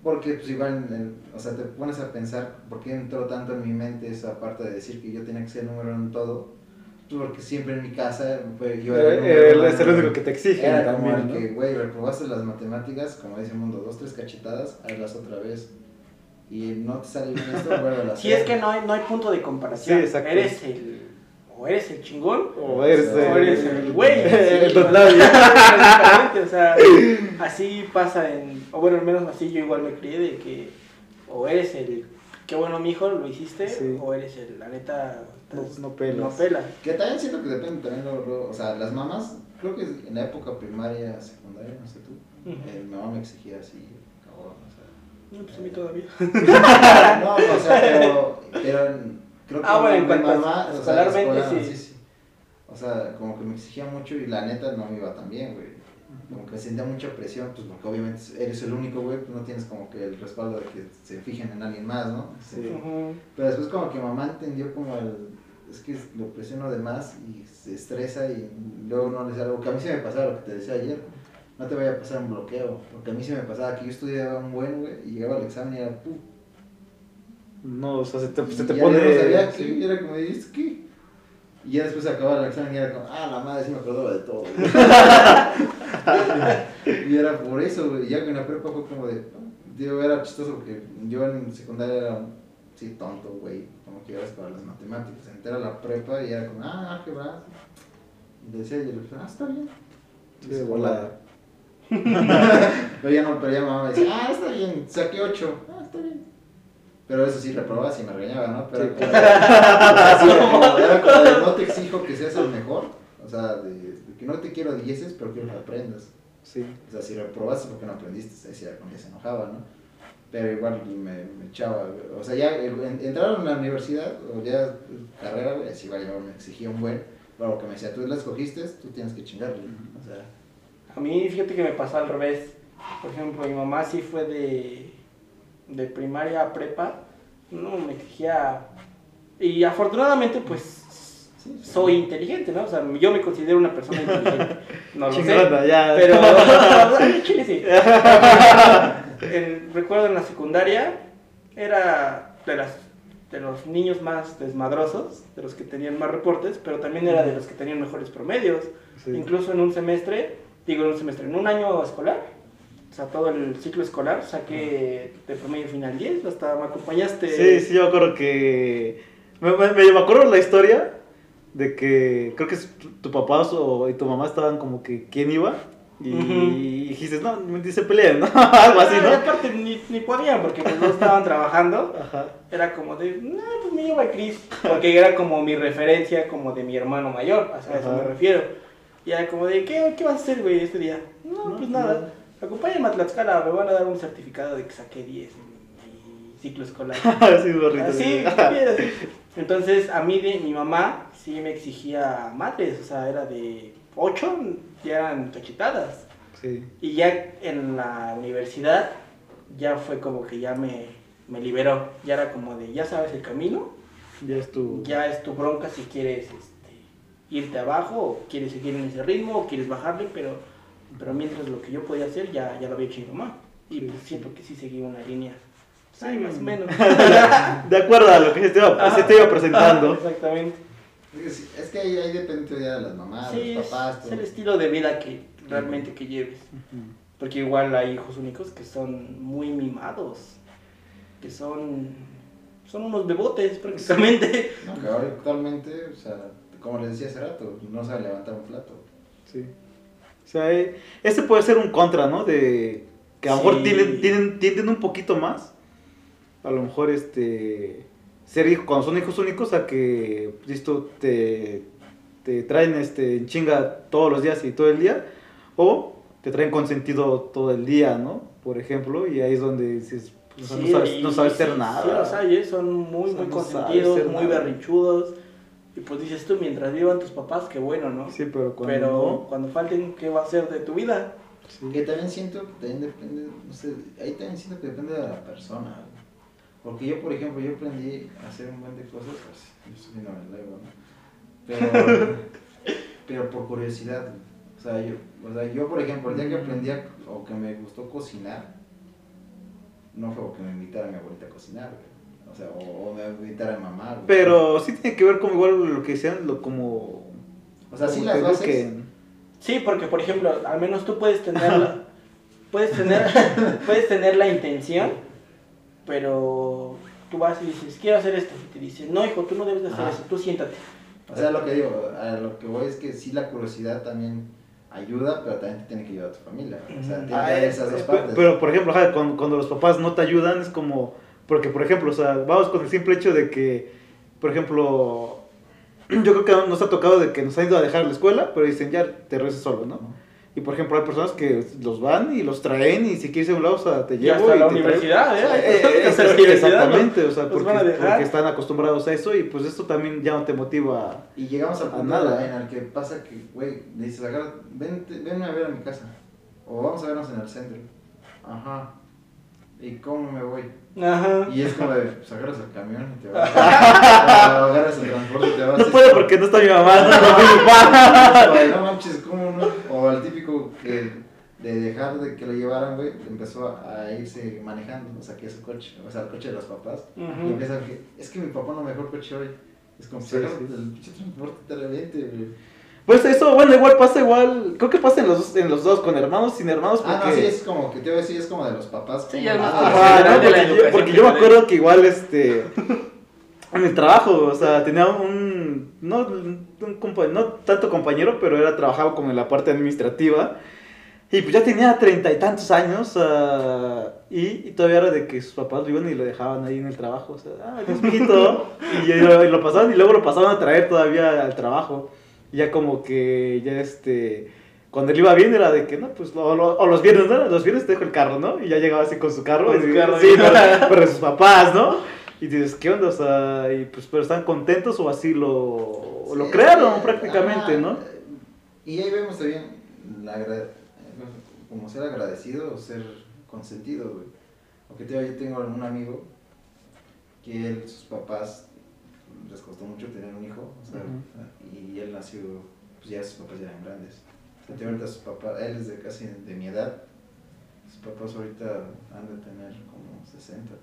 Porque pues igual, en- o sea, te pones a pensar por qué entró tanto en mi mente esa parte de decir que yo tenía que ser el número uno en todo. Pues porque siempre en mi casa pues, yo era el número
Él
uno
es el único que te exige
era como
también,
el
¿no?
que, güey, reprobaste las matemáticas, como dice el mundo, dos, tres cachetadas, hazlas otra vez. Y no te sale bien esto, vuelve a
Si es que no hay, no hay punto de comparación.
Sí, exacto.
Eres el. O eres el chingón.
O eres,
O
O eres el güey.
El
Sí,
don
o sea,
nadie.
exactamente, o sea, así pasa en. O bueno, al menos así yo igual me crié de que. O eres el. Qué bueno, mijo, lo hiciste.
Sí.
O eres el. La neta.
No-
estás-
no pelas.
No pelas.
Que también siento que depende también, luego, o sea, las mamás, creo que en la época primaria, secundaria, no sé tú, eh, mi mamá me exigía así, cabrón, o sea.
No, pues a mí todavía. *laughs*
No, o sea, pero, pero creo que
Ah, bueno, en
mi mamá, o sea,
sí.
sí. O sea, como que me exigía mucho y la neta no me iba tan bien, güey. Como que sentía mucha presión, pues porque obviamente eres el único, güey, pues no tienes como que el respaldo de que se fijen en alguien más, ¿no?
Sí.
Pero después como que mamá entendió como el... Es que lo presiono de más y se estresa y luego no le sale algo. Que a mí se me pasaba lo que te decía ayer. No te vaya a pasar un bloqueo. Porque a mí se me pasaba que yo estudiaba un buen, güey, y llegaba al examen y era... ¡pum!
No, o sea, se te, se te
ya
pone...
no sabía
sí.
y era como, ¿es qué? Y ya después acababa el examen y era como, ah, la madre sí me acordaba de todo. güey". *laughs* y era por eso, güey. Ya con la prepa fue como de, digo, era chistoso porque yo en secundaria era, sí, tonto, güey. Como que ibas para las matemáticas. Entera la prepa y era como, ah, qué va. Y decía, y yo ah, está bien.
Sí, volada. *laughs*
Pero ya no, pero ya mamá me decía, ah, está bien, saqué 8. Ah, está bien. Pero eso sí reprobaba y me regañaba, ¿no? Pero
Sí,
era como, *laughs* era como de, no te exijo que seas el mejor. O sea, de, de que no te quiero dieces, pero quiero que aprendas.
Sí.
O sea, si reprobaste porque no aprendiste, era cuando ya se enojaba, ¿no? Pero igual me, me echaba, o sea, ya el- en- entraron a la universidad, o ya carrera, güey, así igual ya me exigía un buen, pero que me decía, tú la escogiste, tú tienes que chingarle, o sea,
A mí, fíjate que me pasó al revés. Por ejemplo, mi mamá sí fue de, de primaria a prepa. No, me exigía. Y afortunadamente, pues,
sí, sí.
soy inteligente, ¿no? O sea, yo me considero una persona inteligente. No lo sé.
Chingona, ya.
Pero. *laughs* *laughs* Chile sí. En- recuerdo en la secundaria, era de, las, de los niños más desmadrosos, de los que tenían más reportes, pero también era de los que tenían mejores promedios.
Sí.
Incluso en un semestre, digo en un semestre, en un año escolar, o sea, todo el ciclo escolar, saqué de promedio final 10, hasta me acompañaste.
Sí, sí, yo me acuerdo que. Me, me, me acuerdo la historia de que creo que tu, tu papá o, y tu mamá estaban como que quién iba. Y,
Ujú.
dijiste, no, dice peleen, ¿no? *laughs* Algo así,
Ah, y
¿no?
aparte ni, ni podían, porque pues no estaban trabajando.
Ajá.
Era como de, no, pues me lleva Chris, porque era como mi referencia, como de mi hermano mayor, a eso me refiero. Y era como de, ¿qué, qué vas a hacer, güey, este día? No,
No,
pues nada,
nada.
Acompáñame a Tlaxcala, me van a dar un certificado de que saqué 10 en mi ciclo escolar.
Así, gorrito.
Así, así. Entonces, a mí, de, mi mamá, sí me exigía madres, o sea, era de 8, ya eran cachetadas.
Sí.
Y ya en la universidad, ya fue como que ya me, me liberó. Ya era como de, ya sabes el camino,
Ya es tu.
ya es tu bronca si quieres este, irte abajo, o quieres seguir en ese ritmo, o quieres bajarle, pero, pero mientras lo que yo podía hacer ya, ya lo había hecho mi mamá. Y
Sí,
pues
sí.
siento que sí seguí una línea.
Sí,
Ay, más o menos. *laughs*
De acuerdo a lo que se te iba, se te iba presentando.
Exactamente.
Es es que ahí, ahí depende ya de las mamás,
Sí,
de los
es,
papás,
es
todo.
el estilo de vida que realmente que lleves.
Ujú.
Porque igual hay hijos únicos que son muy mimados, que son, son unos bebotes prácticamente.
No, que ahora actualmente, o sea, como les decía hace rato, no sabe levantar un plato.
Sí. Sea, este puede ser un contra, ¿no? De que a lo mejor
Sí.
tienden, tienden, un poquito más. A lo mejor este ser hijo, cuando son hijos únicos, a que listo te, te traen este en chinga todos los días y todo el día. O te traen consentido todo el día, ¿no? Por ejemplo, y ahí es donde dices, pues, no sabes, no sabes
sí,
hacer nada.
Sí, los hay, son muy,
O sea,
muy consentidos, muy
nada.
berrinchudos. Y pues dices tú, mientras vivan tus papás, qué bueno, ¿no?
Sí, pero cuando
Pero cuando falten, ¿qué va a ser de tu vida?
sí.
Que también siento que también depende, no sé, ahí también siento que depende de la persona. güey. Porque yo, por ejemplo, yo aprendí a hacer un buen de cosas, pues, yo soy una ¿no? Pero, *laughs* pero por curiosidad. O sea, yo, o sea, yo, por ejemplo, el día que aprendí a- o que me gustó cocinar, no fue porque me invitara mi abuelita a cocinar, güey. O sea, o, o me invitara mi mamá, güey.
Pero sí tiene que ver como igual lo que decían, lo como...
O sea, sí
como
las
te
bases...
eduquen.
Sí, porque por ejemplo, al menos tú puedes tener *laughs* la, puedes tener *laughs* puedes tener la intención, pero tú vas y dices, "Quiero hacer esto." Y te dicen, "No, hijo, tú no debes de hacer
Ajá.
eso, tú siéntate."
O sea, lo que digo, a lo que voy es que sí la curiosidad también ayuda, pero también te tiene que ayudar a tu familia. O sea, tiene que haber esas dos
es-
partes.
Pero, por ejemplo, cuando los papás no te ayudan, es como. Porque, por ejemplo, o sea, vamos con el simple hecho de que, por ejemplo, *clears throat* yo creo que nos ha tocado de que nos han ido a dejar a la escuela, pero dicen ya te regresas solo, ¿no? Y por ejemplo, hay personas que los van y los traen y si quieres ir a un lado, o sea, te
Y
llevo
hasta
y
la
te traigo.
universidad, ¿eh? Hay
Eh, eh,
hasta la universidad, ¿no?
exactamente, o sea, porque, porque están acostumbrados a eso y pues esto también ya no te motiva.
Y llegamos al
A
punto
nada.
en el que pasa que, güey, le dices, agarra, ven, ven a ver a mi casa. O vamos a vernos en el centro. Ajá. ¿Y cómo me voy?
Ajá.
Y es como de, pues agarras el camión y te vas. *laughs* o agarras el transporte y te vas.
No
como-
porque no está mi mamá, no está mi *laughs*
no manches, ¿cómo no? O el típico que de dejar de que lo llevaran, güey, empezó a irse manejando, o sea, que es su coche, o sea, el coche de los papás. Y empieza a que, es que mi papá no mejor coche hoy. Es como,
sí.
el pinche transporte te reviente, güey.
Pues eso, bueno, igual pasa igual, creo que pasa en los, dos- en los dos, con hermanos, sin hermanos, porque...
Ah, no, sí, es como que te voy a decir, es como de los papás.
Sí, ya
Ah,
no, porque, yo,
educación
porque yo me acuerdo que igual, este, en el trabajo, o sea, tenía un, no, un compa- no tanto compañero, pero era, trabajaba como en la parte administrativa, y pues ya tenía treinta y tantos años, ah, y, y todavía era de que sus papás lo iban y lo dejaban ahí en el trabajo, o sea, ah, Dios y, y lo, y lo pasaban, y luego lo pasaban a traer todavía al trabajo, y ya como que, ya este... Cuando él iba bien era de que, no, pues, o, lo- o los viernes, ¿no? Los viernes te dejo el carro, ¿no? Y ya llegaba así con su carro.
Con
y
su carro,
sí,
ahí.
pero, *laughs* pero sus papás, ¿no? Y dices, ¿qué onda? O sea, y pues, pero están contentos o así lo, lo crearon
sí,
prácticamente,
ajá.
¿no?
Y ahí vemos también la agra- como ser agradecido o ser consentido, güey. Digo, yo tengo un amigo que él, sus papás les costó mucho tener un hijo, o sea, y él nació, pues ya sus papás ya eran grandes. O sea, ahorita sus papás, él es de casi de mi edad, sus papás ahorita han de tener como 60.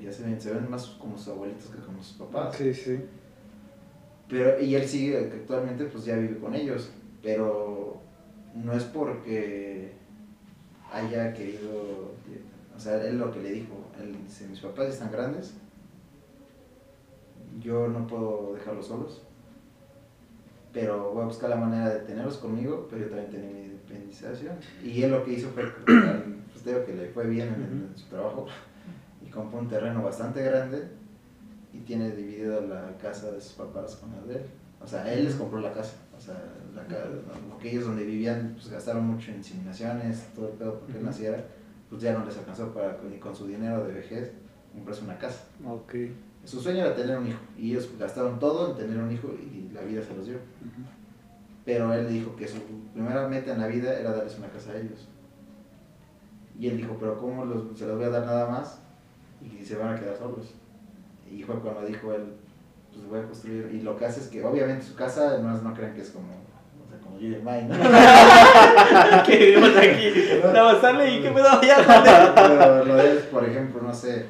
Y ya se ven, se ven más como sus abuelitos que como sus papás.
Sí, sí.
Pero, y él sigue, actualmente pues ya vive con ellos, pero no es porque haya querido, o sea, él lo que le dijo, él dice, mis papás están grandes, yo no puedo dejarlos solos, pero voy a buscar la manera de tenerlos conmigo, pero yo también tenía mi independización. Y él lo que hizo fue, pues digo que le fue bien en, en su trabajo, y compró un terreno bastante grande, y tiene dividida la casa de sus papás con la de él. O sea, él les compró la casa. O sea, la ca- porque ellos donde vivían pues gastaron mucho en inseminaciones, todo el pedo porque él naciera, pues ya no les alcanzó para ni con su dinero de vejez comprarse una casa.
Ok.
Su sueño era tener un hijo y ellos gastaron todo en tener un hijo y la vida se los dio. Pero él dijo que su primera meta en la vida era darles una casa a ellos. Y él dijo, pero ¿cómo los- se los voy a dar nada más? Y se van a quedar solos. Y fue cuando dijo él, pues voy a construir. Y lo que hace es que obviamente su casa no, es- no crean que es como, o sea, como Julian May, ¿no? *laughs*
que vivimos aquí. *laughs* Nada más sale y qué pedo ya sale.
Pero lo de él, por ejemplo, no sé,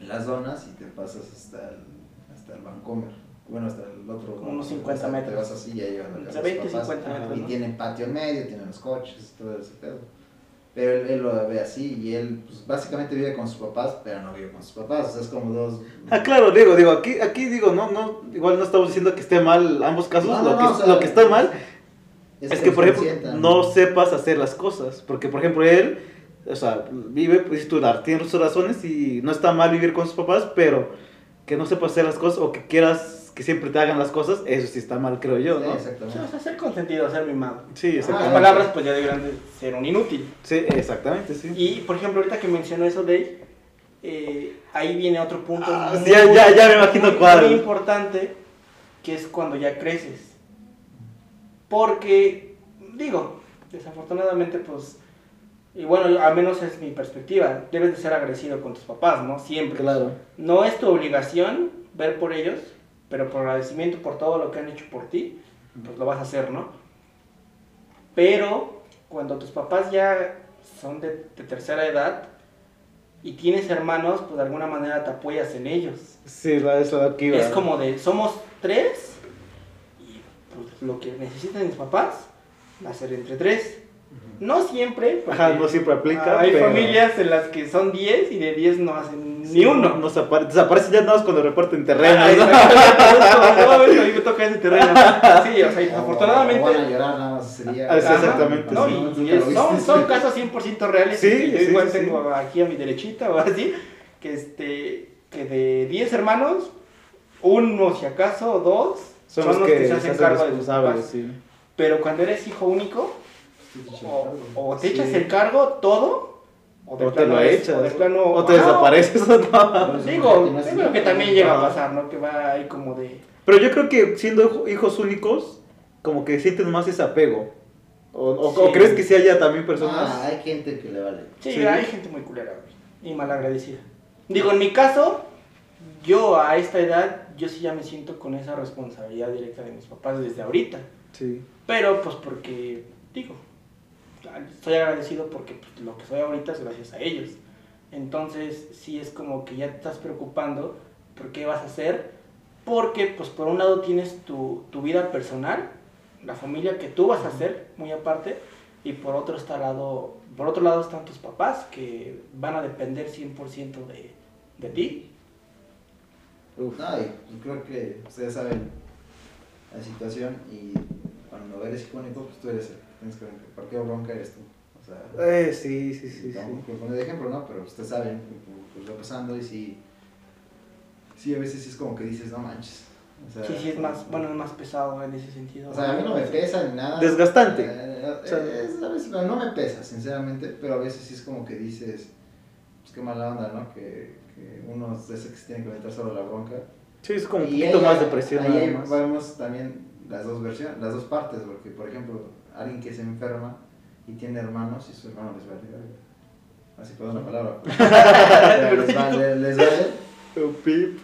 las donas y te pasas hasta el, hasta el Vancomer. Bueno, hasta el otro.
Como unos 50
hasta-
metros.
Te vas así y ya llegas a la casa
O sea,
de
20,
sus papás.
50 metros.
Y
¿no?
tienen patio en medio, tienen los coches, todo ese pedo. Pero él, él lo ve así y él pues, básicamente vive con sus papás, pero no vive con sus papás. O sea, es como dos. *laughs*
Ah, claro, digo, digo, aquí, aquí digo, no, no, igual no estamos diciendo que esté mal ambos casos,
No,
lo,
no,
que,
no, o sea,
lo que está mal es, que, por ejemplo, no sepas hacer las cosas, porque, por ejemplo, él, o sea, vive, pues, tú, tiene sus razones y no está mal vivir con sus papás, pero que no sepas hacer las cosas o que quieras que siempre te hagan las cosas, eso sí está mal, creo yo,
Sí,
¿no?
exactamente.
O sea, ser consentido, ser mimado.
Sí,
En
exactamente.
Ah,
palabras, pues ya de grande, ser un inútil.
Sí, exactamente, sí.
Y, por ejemplo, ahorita que mencionó eso de eh, ahí viene otro punto
Ah,
muy,
sí, ya- ya- ya me imagino
muy-
cuál.
muy importante, que es cuando ya creces. Porque, digo, desafortunadamente, pues, Y bueno, al menos es mi perspectiva. Debes de ser agradecido con tus papás, ¿no? Siempre.
Claro.
No es tu obligación ver por ellos, pero por agradecimiento por todo lo que han hecho por ti, pues lo vas a hacer, ¿no? Pero cuando tus papás ya son de, de tercera edad y tienes hermanos, pues de alguna manera te apoyas en ellos.
Sí, la, eso de aquí va.
Es como de, somos tres y pues, lo que necesitan mis papás va a ser entre tres. No siempre.
Ajá, no siempre aplica.
Hay
pero-
familias en las que son 10 y de 10 no hacen ni uno.
Nos apare- desaparecen ya nada más cuando reparten terrenos.
Ah,
¿no?
No, a mí me toca ese terreno. Sí, o sea, y
O- o
afortunadamente.
van a llorar nada más ese día.
Ah, sí, exactamente,
No,
sí.
y, y son, son casos 100% reales.
Sí,
yo igual
sí,
tengo aquí a mi derechita o así, que este que de 10 hermanos, uno si acaso o dos
Son, los que, se hacen
cargo de papás.
sí.
Pero cuando eres hijo único, o, o te echas el cargo todo, o, de
O te lo
es-
echas.
o de plano,
o te desapareces. *laughs* ¿no?
Digo,
No es
es lo que también llega a pasar, ¿no? Que va ahí como de...
Pero yo creo que siendo hijo- hijos únicos, como que sienten más ese apego. O, o-
Sí.
o crees que sí haya también personas.
Ah, hay gente que le vale.
Sí,
Sí.
hay gente muy culera, güey, y malagradecida. Digo, en mi caso, yo a esta edad, yo sí ya me siento con esa responsabilidad directa de mis papás desde ahorita.
Sí.
Pero pues porque, digo, estoy agradecido porque pues, lo que soy ahorita es gracias a ellos. Entonces, sí es como que ya te estás preocupando por qué vas a hacer, porque pues por un lado tienes tu, tu vida personal, la familia que tú vas a hacer, muy aparte, y por otro, está lado, por otro lado están tus papás, que van a depender 100% de, de ti.
Uf.
No, yo creo que ustedes saben la situación y cuando eres hijo único, pues tú eres el tienes que ver. ¿Por qué bronca eres tú? O sea,
Eh, sí, sí, sí, sí.
Vamos a poner de ejemplo, ¿no? Pero ustedes saben, pues va pasando y sí, sí, a veces sí es como que dices, no manches. O sea,
Sí, sí, es más, bueno, es más pesado en ese sentido.
O sea, a mí no me pesa ni nada.
Desgastante.
Eh,
O sea,
es- a veces, no me pesa, sinceramente, pero a veces sí es como que dices, pues qué mala onda, ¿no? Que, que uno es ese que se tiene que meter solo la bronca.
Sí, es como un
Y
poquito
ahí-
más de presión.
Ahí vemos también las dos versiones, las dos partes, porque por ejemplo, alguien que se enferma y tiene hermanos y su hermano les vale verga. Así perdón la palabra. *laughs* pero les vale, les vale.
Un pip.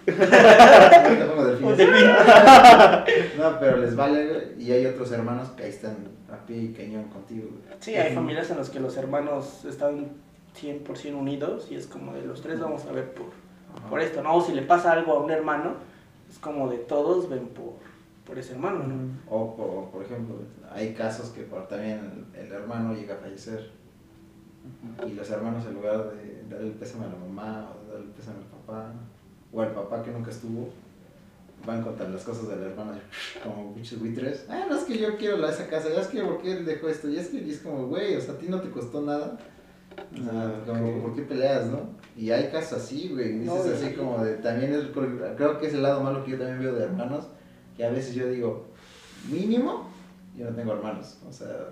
No, pero les vale, güey, y hay otros hermanos que ahí están a pie y cañón contigo, güey.
Sí, hay familias en las que los hermanos están 100% unidos y es como de los tres vamos a ver por, por esto, ¿no? O si le pasa algo a un hermano, es como de todos ven por, por ese hermano, ¿no?
O por, por ejemplo, hay casos que por, también el, el hermano llega a fallecer y los hermanos en lugar de darle el pésame a la mamá o de darle el pésame al papá o al papá que nunca estuvo, van contra las cosas del hermano *laughs* como pinches buitres. Ah, no es que yo quiero la, esa casa, ya es que por qué él dejó esto, y es que y es como, güey, o sea, a ti no te costó nada.
Ah,
como,
ok.
¿por qué peleas, no? Y hay casos así, güey, dices
No,
así como de, también es, creo que es el lado malo que yo también veo de hermanos, que a veces yo digo, mínimo, yo no tengo hermanos, o sea,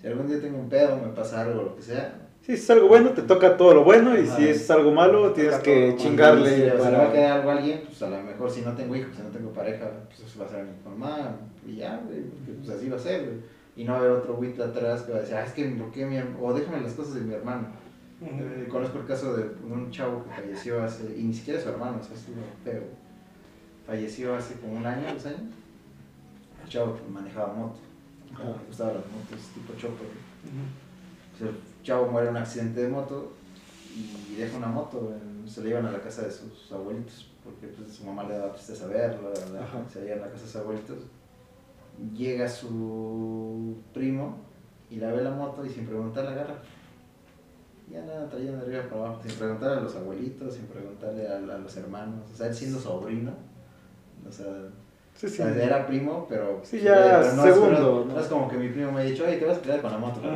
si algún día tengo un pedo, me pasa algo, lo que sea,
Si es algo bueno, te toca todo lo bueno. Y
Ajá.
si es algo malo, tienes que chingarle.
si se le va a quedar algo a alguien, pues a lo mejor si no tengo hijos, si no tengo pareja, pues eso va a ser a mi mamá, y ya, güey, porque pues así va a ser, güey. Y no va a haber otro güey atrás que va a decir, ah, es que, ¿por qué mi hermano? O déjame las cosas de mi hermano. Eh, conozco el caso de un chavo que falleció hace, y ni siquiera su hermano, o sea, estuvo feo. Falleció hace como un año, dos años. El chavo manejaba moto, le gustaban las motos tipo chopper. Pues el chavo muere en un accidente de moto y deja una moto, se la llevan a la casa de sus abuelitos, porque pues, su mamá le daba tristeza verlo, la- la- se llevan a la casa de sus abuelitos. Llega su primo y la ve la moto y sin preguntarle agarra. Ya nada, traían de arriba para abajo, sin preguntarle a los abuelitos, sin preguntarle a, a los hermanos, o sea, él siendo sobrino, o sea,
Sí,
o
sí.
sea, era primo, pero.
Sí, ya
pero
segundo,
pero
¿no?
No es como que mi primo me ha dicho, oye, te vas a pelear con la moto. ¿no?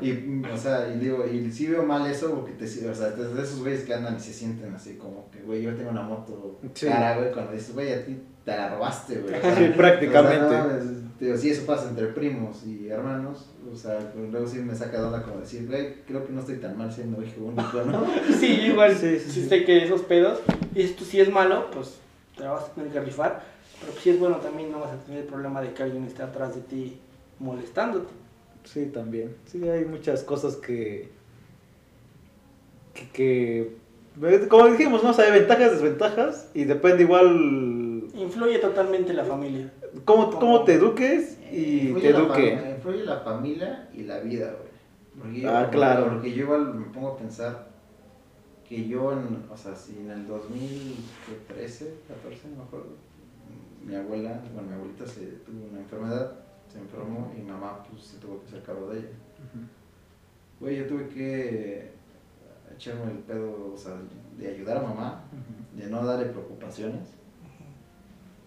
y, o sea, y digo, y sí veo mal eso, porque te, o sea, de esos güeyes que andan y se sienten así como que, güey, yo tengo una moto
Sí.
cara, güey, cuando dices, güey, a ti te la robaste, güey.
Sí, prácticamente.
o sea, no digo, sí, eso pasa entre primos y hermanos, o sea, pues, luego sí me saca de onda como decir, güey, creo que no estoy tan mal siendo hijo único, ¿no? *laughs*
Sí, yo igual
Sí,
sí,
sí, sí.
sé que esos pedos, y esto si es malo, pues te la vas a tener que rifar, pero si es bueno también no vas a tener el problema de que alguien esté atrás de ti molestándote.
Sí, también. Sí, hay muchas cosas que. que. que- como dijimos, ¿no? O sea, hay ventajas, desventajas. Y depende igual.
Influye totalmente la familia.
cómo, cómo te eduques y
Influye
te
la
eduque.
fam- Influye la familia y la vida, güey. Porque yo-
Ah, claro.
Porque yo igual me pongo a pensar que yo, en, o sea, si en el 2013, 14, no me acuerdo, mi abuela, bueno, mi abuelita se tuvo una enfermedad, se enfermó y mi mamá pues se tuvo que hacer cargo de ella. Güey, yo tuve que echarme el pedo, o sea, de ayudar a mamá, de no darle preocupaciones.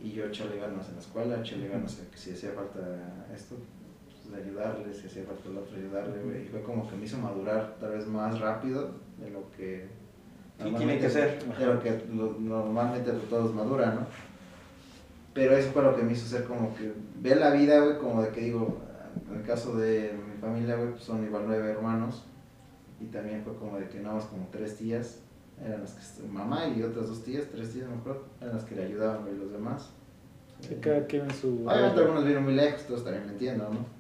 Y yo echarle ganas en la escuela, echarle ganas a si hacía falta esto, pues, de ayudarle, si hacía falta lo otro, ayudarle, güey. Y fue como que me hizo madurar tal vez más rápido de lo que... Normalmente-
tiene que ser.
De lo que lo- normalmente todos maduran, ¿no? Pero eso fue lo que me hizo ser como que ver la vida, güey, como de que digo, en el caso de mi familia, güey, pues son igual nueve hermanos. Y también fue como de que nada más como tres tías, eran las que, mamá y otras dos tías, tres tías mejor, eran las que le ayudaban, güey, los demás.
Sí, cada quien en su.
Obviamente algunos vieron muy lejos, todos también me entiendo, ¿no?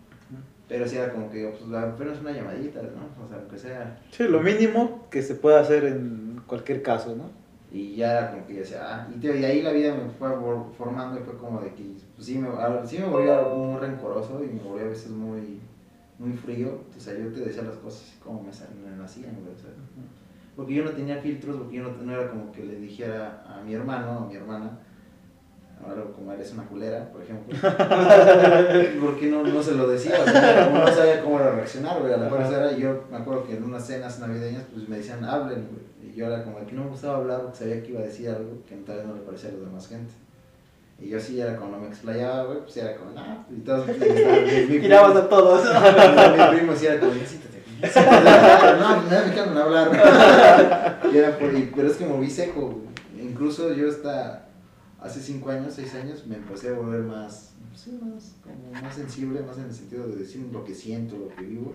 Pero sí era como que, pues, es una llamadita, ¿no? O sea, aunque sea.
Sí, lo mínimo que se puede hacer en cualquier caso, ¿no?
Y ya era como que yo decía, ah, y, tío, y ahí la vida me fue for- formando y fue como de que, pues sí me, a- sí me volvía muy rencoroso y me volvía a veces muy, muy frío. O sea, yo te decía las cosas como me, me nacían, güey, o sea, porque yo no tenía filtros, porque yo no, no era como que le dijera a mi hermano o a mi hermana, ahora como eres una culera, por ejemplo, *laughs* porque no, no se lo decía, o sea, como no sabía cómo era reaccionar, güey, a lo mejor era, yo me acuerdo que en unas cenas navideñas, pues me decían, hablen, güey, y yo era como que no me gustaba hablar porque sabía que iba a decir algo que tal vez no le parecía a los demás gente. Y yo sí era como no me explayaba, güey, pues era como, nah, y todos estaba-
Tirabas a todos. *laughs*
mi primo sí era como, ya siéntate. siéntate". No, no me dejaron hablar. *laughs* Y era por, y- pero es que me volví seco. Incluso yo hasta hace 5 años, 6 años, me empecé a volver más, sí, más, como más sensible, más en el sentido de decir lo que siento, lo que vivo.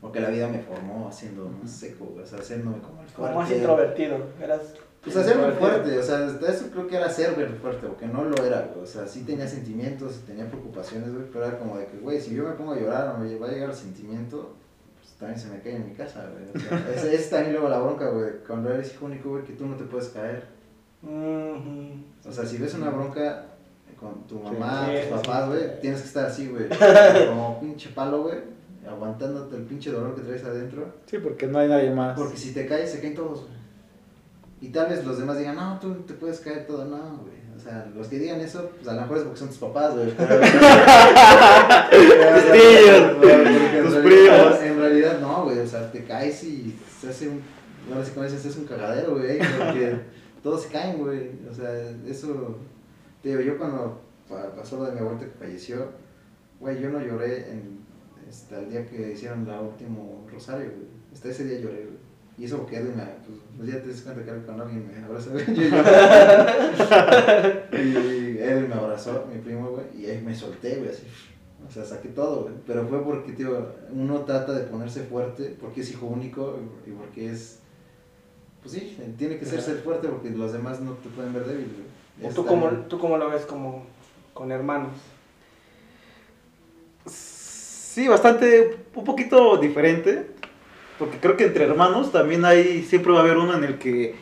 Porque la vida me formó haciendo más seco, o sea, haciéndome como el
Como más
fuerte.
introvertido. Eras
Pues hacerme fuerte, o sea, hasta eso creo que era ser fuerte, porque no lo era. O sea, sí tenía sentimientos, tenía preocupaciones, güey, pero era como de que, güey, si yo me pongo a llorar o me va a llegar el sentimiento, pues también se me cae en mi casa, güey. O sea, esa es también luego la bronca, güey, cuando eres hijo único, güey, que tú no te puedes caer.
Ujú.
O sea, si ves una bronca con tu mamá,
Sí,
tus papás,
sí.
güey, tienes que estar así, güey, *laughs* como pinche palo, güey, aguantándote el pinche dolor que traes adentro.
Sí, porque no hay nadie más.
Porque si te caes, se caen todos, güey. Y tal vez los demás digan, no, tú te puedes caer todo, no, güey. O sea, los que digan eso, pues a lo mejor es porque son tus papás, güey. *laughs*
Tus primos.
En realidad no, güey. O sea, te caes y se hace un. Ahora sí, como dices, es un cagadero, güey. Porque todos se caen, güey. O sea, eso. Te digo, yo cuando pa- pasó lo de mi abuelita que falleció, güey, yo no lloré en, hasta el día que hicieron el último rosario, güey. Hasta ese día lloré, güey. Y eso porque Edwin me, pues, pues ya te das cuenta que era cuando alguien me abraza, güey. *laughs* Y Edwin me abrazó, mi primo, güey, y ahí me solté, güey, así. O sea, saqué todo, güey. Pero fue porque, tío, uno trata de ponerse fuerte porque es hijo único y porque es. Pues sí, tiene que ser ser fuerte porque los demás no te pueden ver débil, güey.
¿O tú cómo, tú cómo lo ves como con hermanos?
Sí, bastante, un poquito diferente, porque creo que entre hermanos también hay, siempre va a haber uno en el que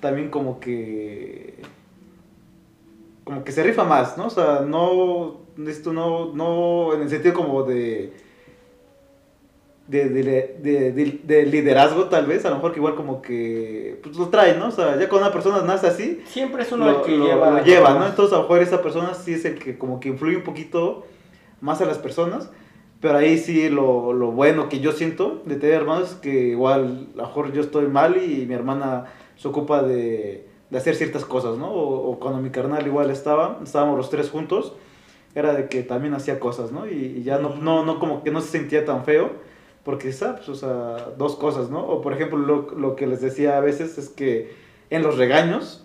también como que, como que se rifa más, ¿no? O sea, no, esto no, no, en el sentido como de, de, de, de- de- de liderazgo tal vez, a lo mejor que igual como que, pues lo trae, ¿no? O sea, ya cuando una persona nace así,
Siempre es uno
lo,
el que
lo-
lleva.
lo lleva, ¿no? Entonces a lo mejor esa persona sí es el que como que influye un poquito más a las personas, pero ahí sí lo, lo bueno que yo siento de tener hermanos es que igual a lo mejor yo estoy mal y mi hermana se ocupa de, de hacer ciertas cosas, ¿no? O, o cuando mi carnal igual estaba, estábamos los tres juntos, era de que también hacía cosas, ¿no? Y, y ya no, no, no como que no se sentía tan feo, porque, ¿sabes? O sea, dos cosas, ¿no? O por ejemplo, lo, lo que les decía a veces es que en los regaños,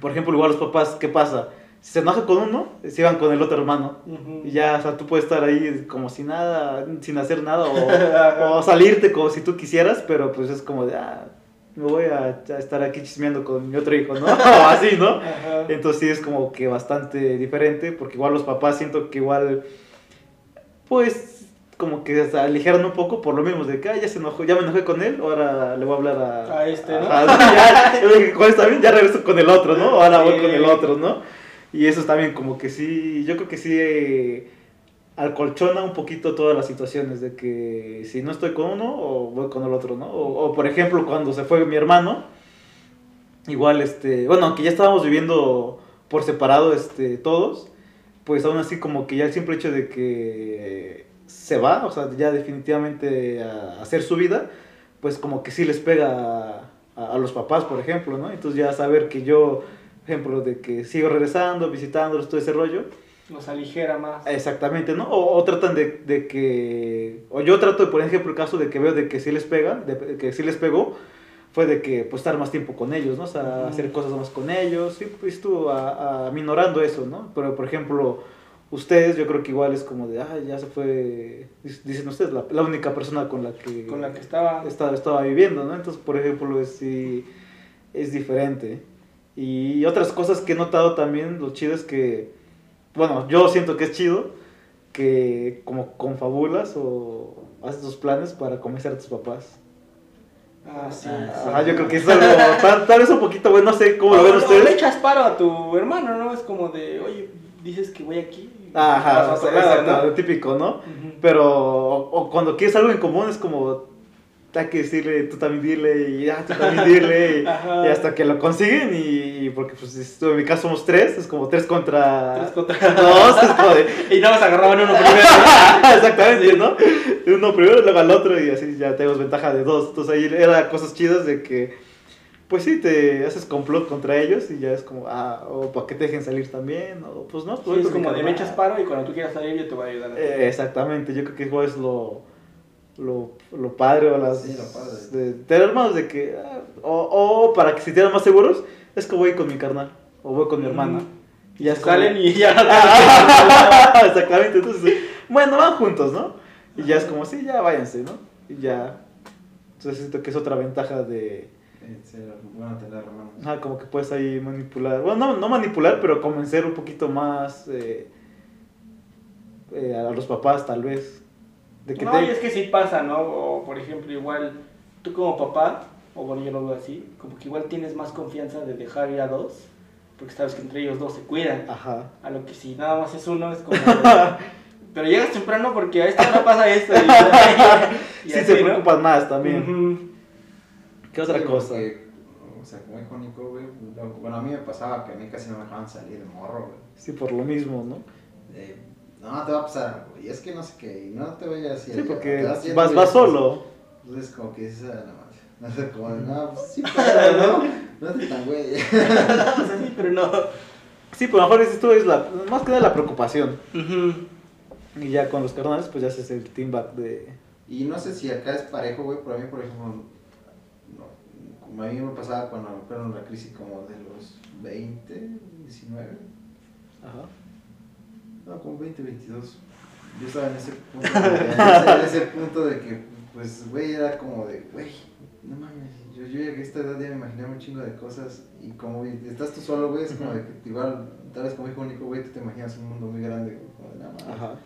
por ejemplo, igual los papás, ¿qué pasa? Si se enoja con uno, se van con el otro hermano.
Ujú.
Y ya, o sea, tú puedes estar ahí como si nada, sin hacer nada, o, *laughs* o salirte como si tú quisieras, pero pues es como de, ah, me voy a, a estar aquí chismeando con mi otro hijo, ¿no? *laughs* o así, ¿no?
Ajá.
Entonces sí es como que bastante diferente, porque igual los papás siento que igual, pues, como que se aligeran un poco por lo mismo, de que "Ay, ya se enojó, ya me enojé con él, ahora le voy a hablar a...
A este, ¿no?
Ajá, ya, con este también, ya regreso con el otro, ¿no? Ahora voy
Sí.
con el otro, ¿no? Y eso también como que sí, yo creo que sí eh, alcolchona un poquito todas las situaciones de que si no estoy con uno o voy con el otro, ¿no? O, o, por ejemplo cuando se fue mi hermano, igual este, bueno, aunque ya estábamos viviendo por separado este, todos, pues aún así como que ya el simple hecho de que se va, o sea, ya definitivamente a hacer su vida, pues como que sí les pega a, a- a los papás, por ejemplo, ¿no? Entonces ya saber que yo, ejemplo, de que sigo regresando, visitándolos, todo ese rollo,
Nos aligera más.
exactamente, ¿no? O, o tratan de, de que, o yo trato de, por ejemplo, el caso de que veo de que sí les pega, de que sí les pegó, fue de que pues estar más tiempo con ellos, ¿no? O sea, hacer cosas más con ellos, sí, pues estuvo a, a- minorando eso, ¿no? Pero, por ejemplo, ustedes yo creo que igual es como de, ah, ya se fue, dic- dicen ustedes, la, la única persona con la que,
Con la que estaba.
estaba, estaba viviendo, ¿no? Entonces, por ejemplo, es, sí, es diferente. Y otras cosas que he notado también, lo chido es que, bueno, yo siento que es chido que como confabulas o haces tus planes para convencer a tus papás.
Ah, sí.
Ah,
Ajá, yo creo que es algo, tal, tal vez un poquito, bueno, no sé cómo lo ven
o Le
ustedes.
echas paro a tu hermano, ¿no? Es como de, oye, dices que voy aquí.
Ajá, exacto,
¿no?
lo típico, ¿no? Pero, o, o cuando quieres algo en común es como, hay que decirle, tú también dile, y ah, tú también *laughs* dile, y, y hasta que lo consiguen, y, y porque pues en mi caso somos tres, es como tres contra
Tres contra *laughs*
dos, es como de, *laughs*
Y nada más agarraban uno primero.
exactamente, ¿no? Uno primero, luego al otro, y así ya tenemos ventaja de dos, entonces ahí era cosas chidas de que, pues sí, te haces complot contra ellos, y ya es como, ah, o para que te dejen salir también, o pues no,
Sí,
pues
es
con mi
como de me echas paro y cuando tú quieras salir yo te voy a ayudar. a.
Eh, exactamente, yo creo que igual es lo, lo, lo padre o las
Sí, lo padre.
de tener hermanos de que ah, o, o para que se sientan más seguros es que voy con mi carnal o voy con mi hermana y ya es como-
Salen y ya. *laughs*
exactamente entonces bueno van juntos no y ya es como sí ya váyanse no y ya entonces siento que es otra ventaja de
ser bueno tener hermanos.
ajá, como que puedes ahí manipular bueno no, no manipular pero convencer un poquito más eh, eh, a los papás tal vez de que
No,
te-
y es que sí pasa, ¿no? O por ejemplo, igual tú como papá, o bueno, yo lo veo así, como que igual tienes más confianza de dejar ir a dos, porque sabes que entre ellos dos se cuidan.
ajá
A lo que si nada más es uno, es como. *laughs* Pero llegas temprano porque a esta hora pasa esto. Y, *laughs* y
sí
así,
se
¿no?
preocupan más también
Ujú.
Qué otra
Sí,
cosa
porque, o sea, como dijo Nico, güey, lo- bueno, a mí me pasaba que a mí casi no me dejaban salir de morro, güey.
sí por lo mismo no
De, no, te va a pasar, güey, y es que no sé qué, y no te voy a
sí porque
vas yendo,
vas solo
Entonces, como que dices, ah, no. *laughs* No sé, como, no, pues sí, *laughs* pero no, no estoy tan güey. *laughs*
Sea, sí, pero no.
sí pero a lo mejor dices tú es la más que nada la preocupación y ya con los carnales pues ya haces el team back de
Y no sé si acá es parejo, güey, pero a mí, por ejemplo, a mí me pasaba cuando fueron la crisis como de los 20, 19,
ajá
no, como 20, 22. Yo estaba en ese punto, de, *laughs* en ese, punto de que, pues, güey, era como de, güey, no mames, yo, yo llegué a esta edad ya me imaginaba un chingo de cosas y como estás tú solo, güey, es como de que igual, tal vez como hijo único, güey, tú te imaginas un mundo muy grande, como de, no mames.
ajá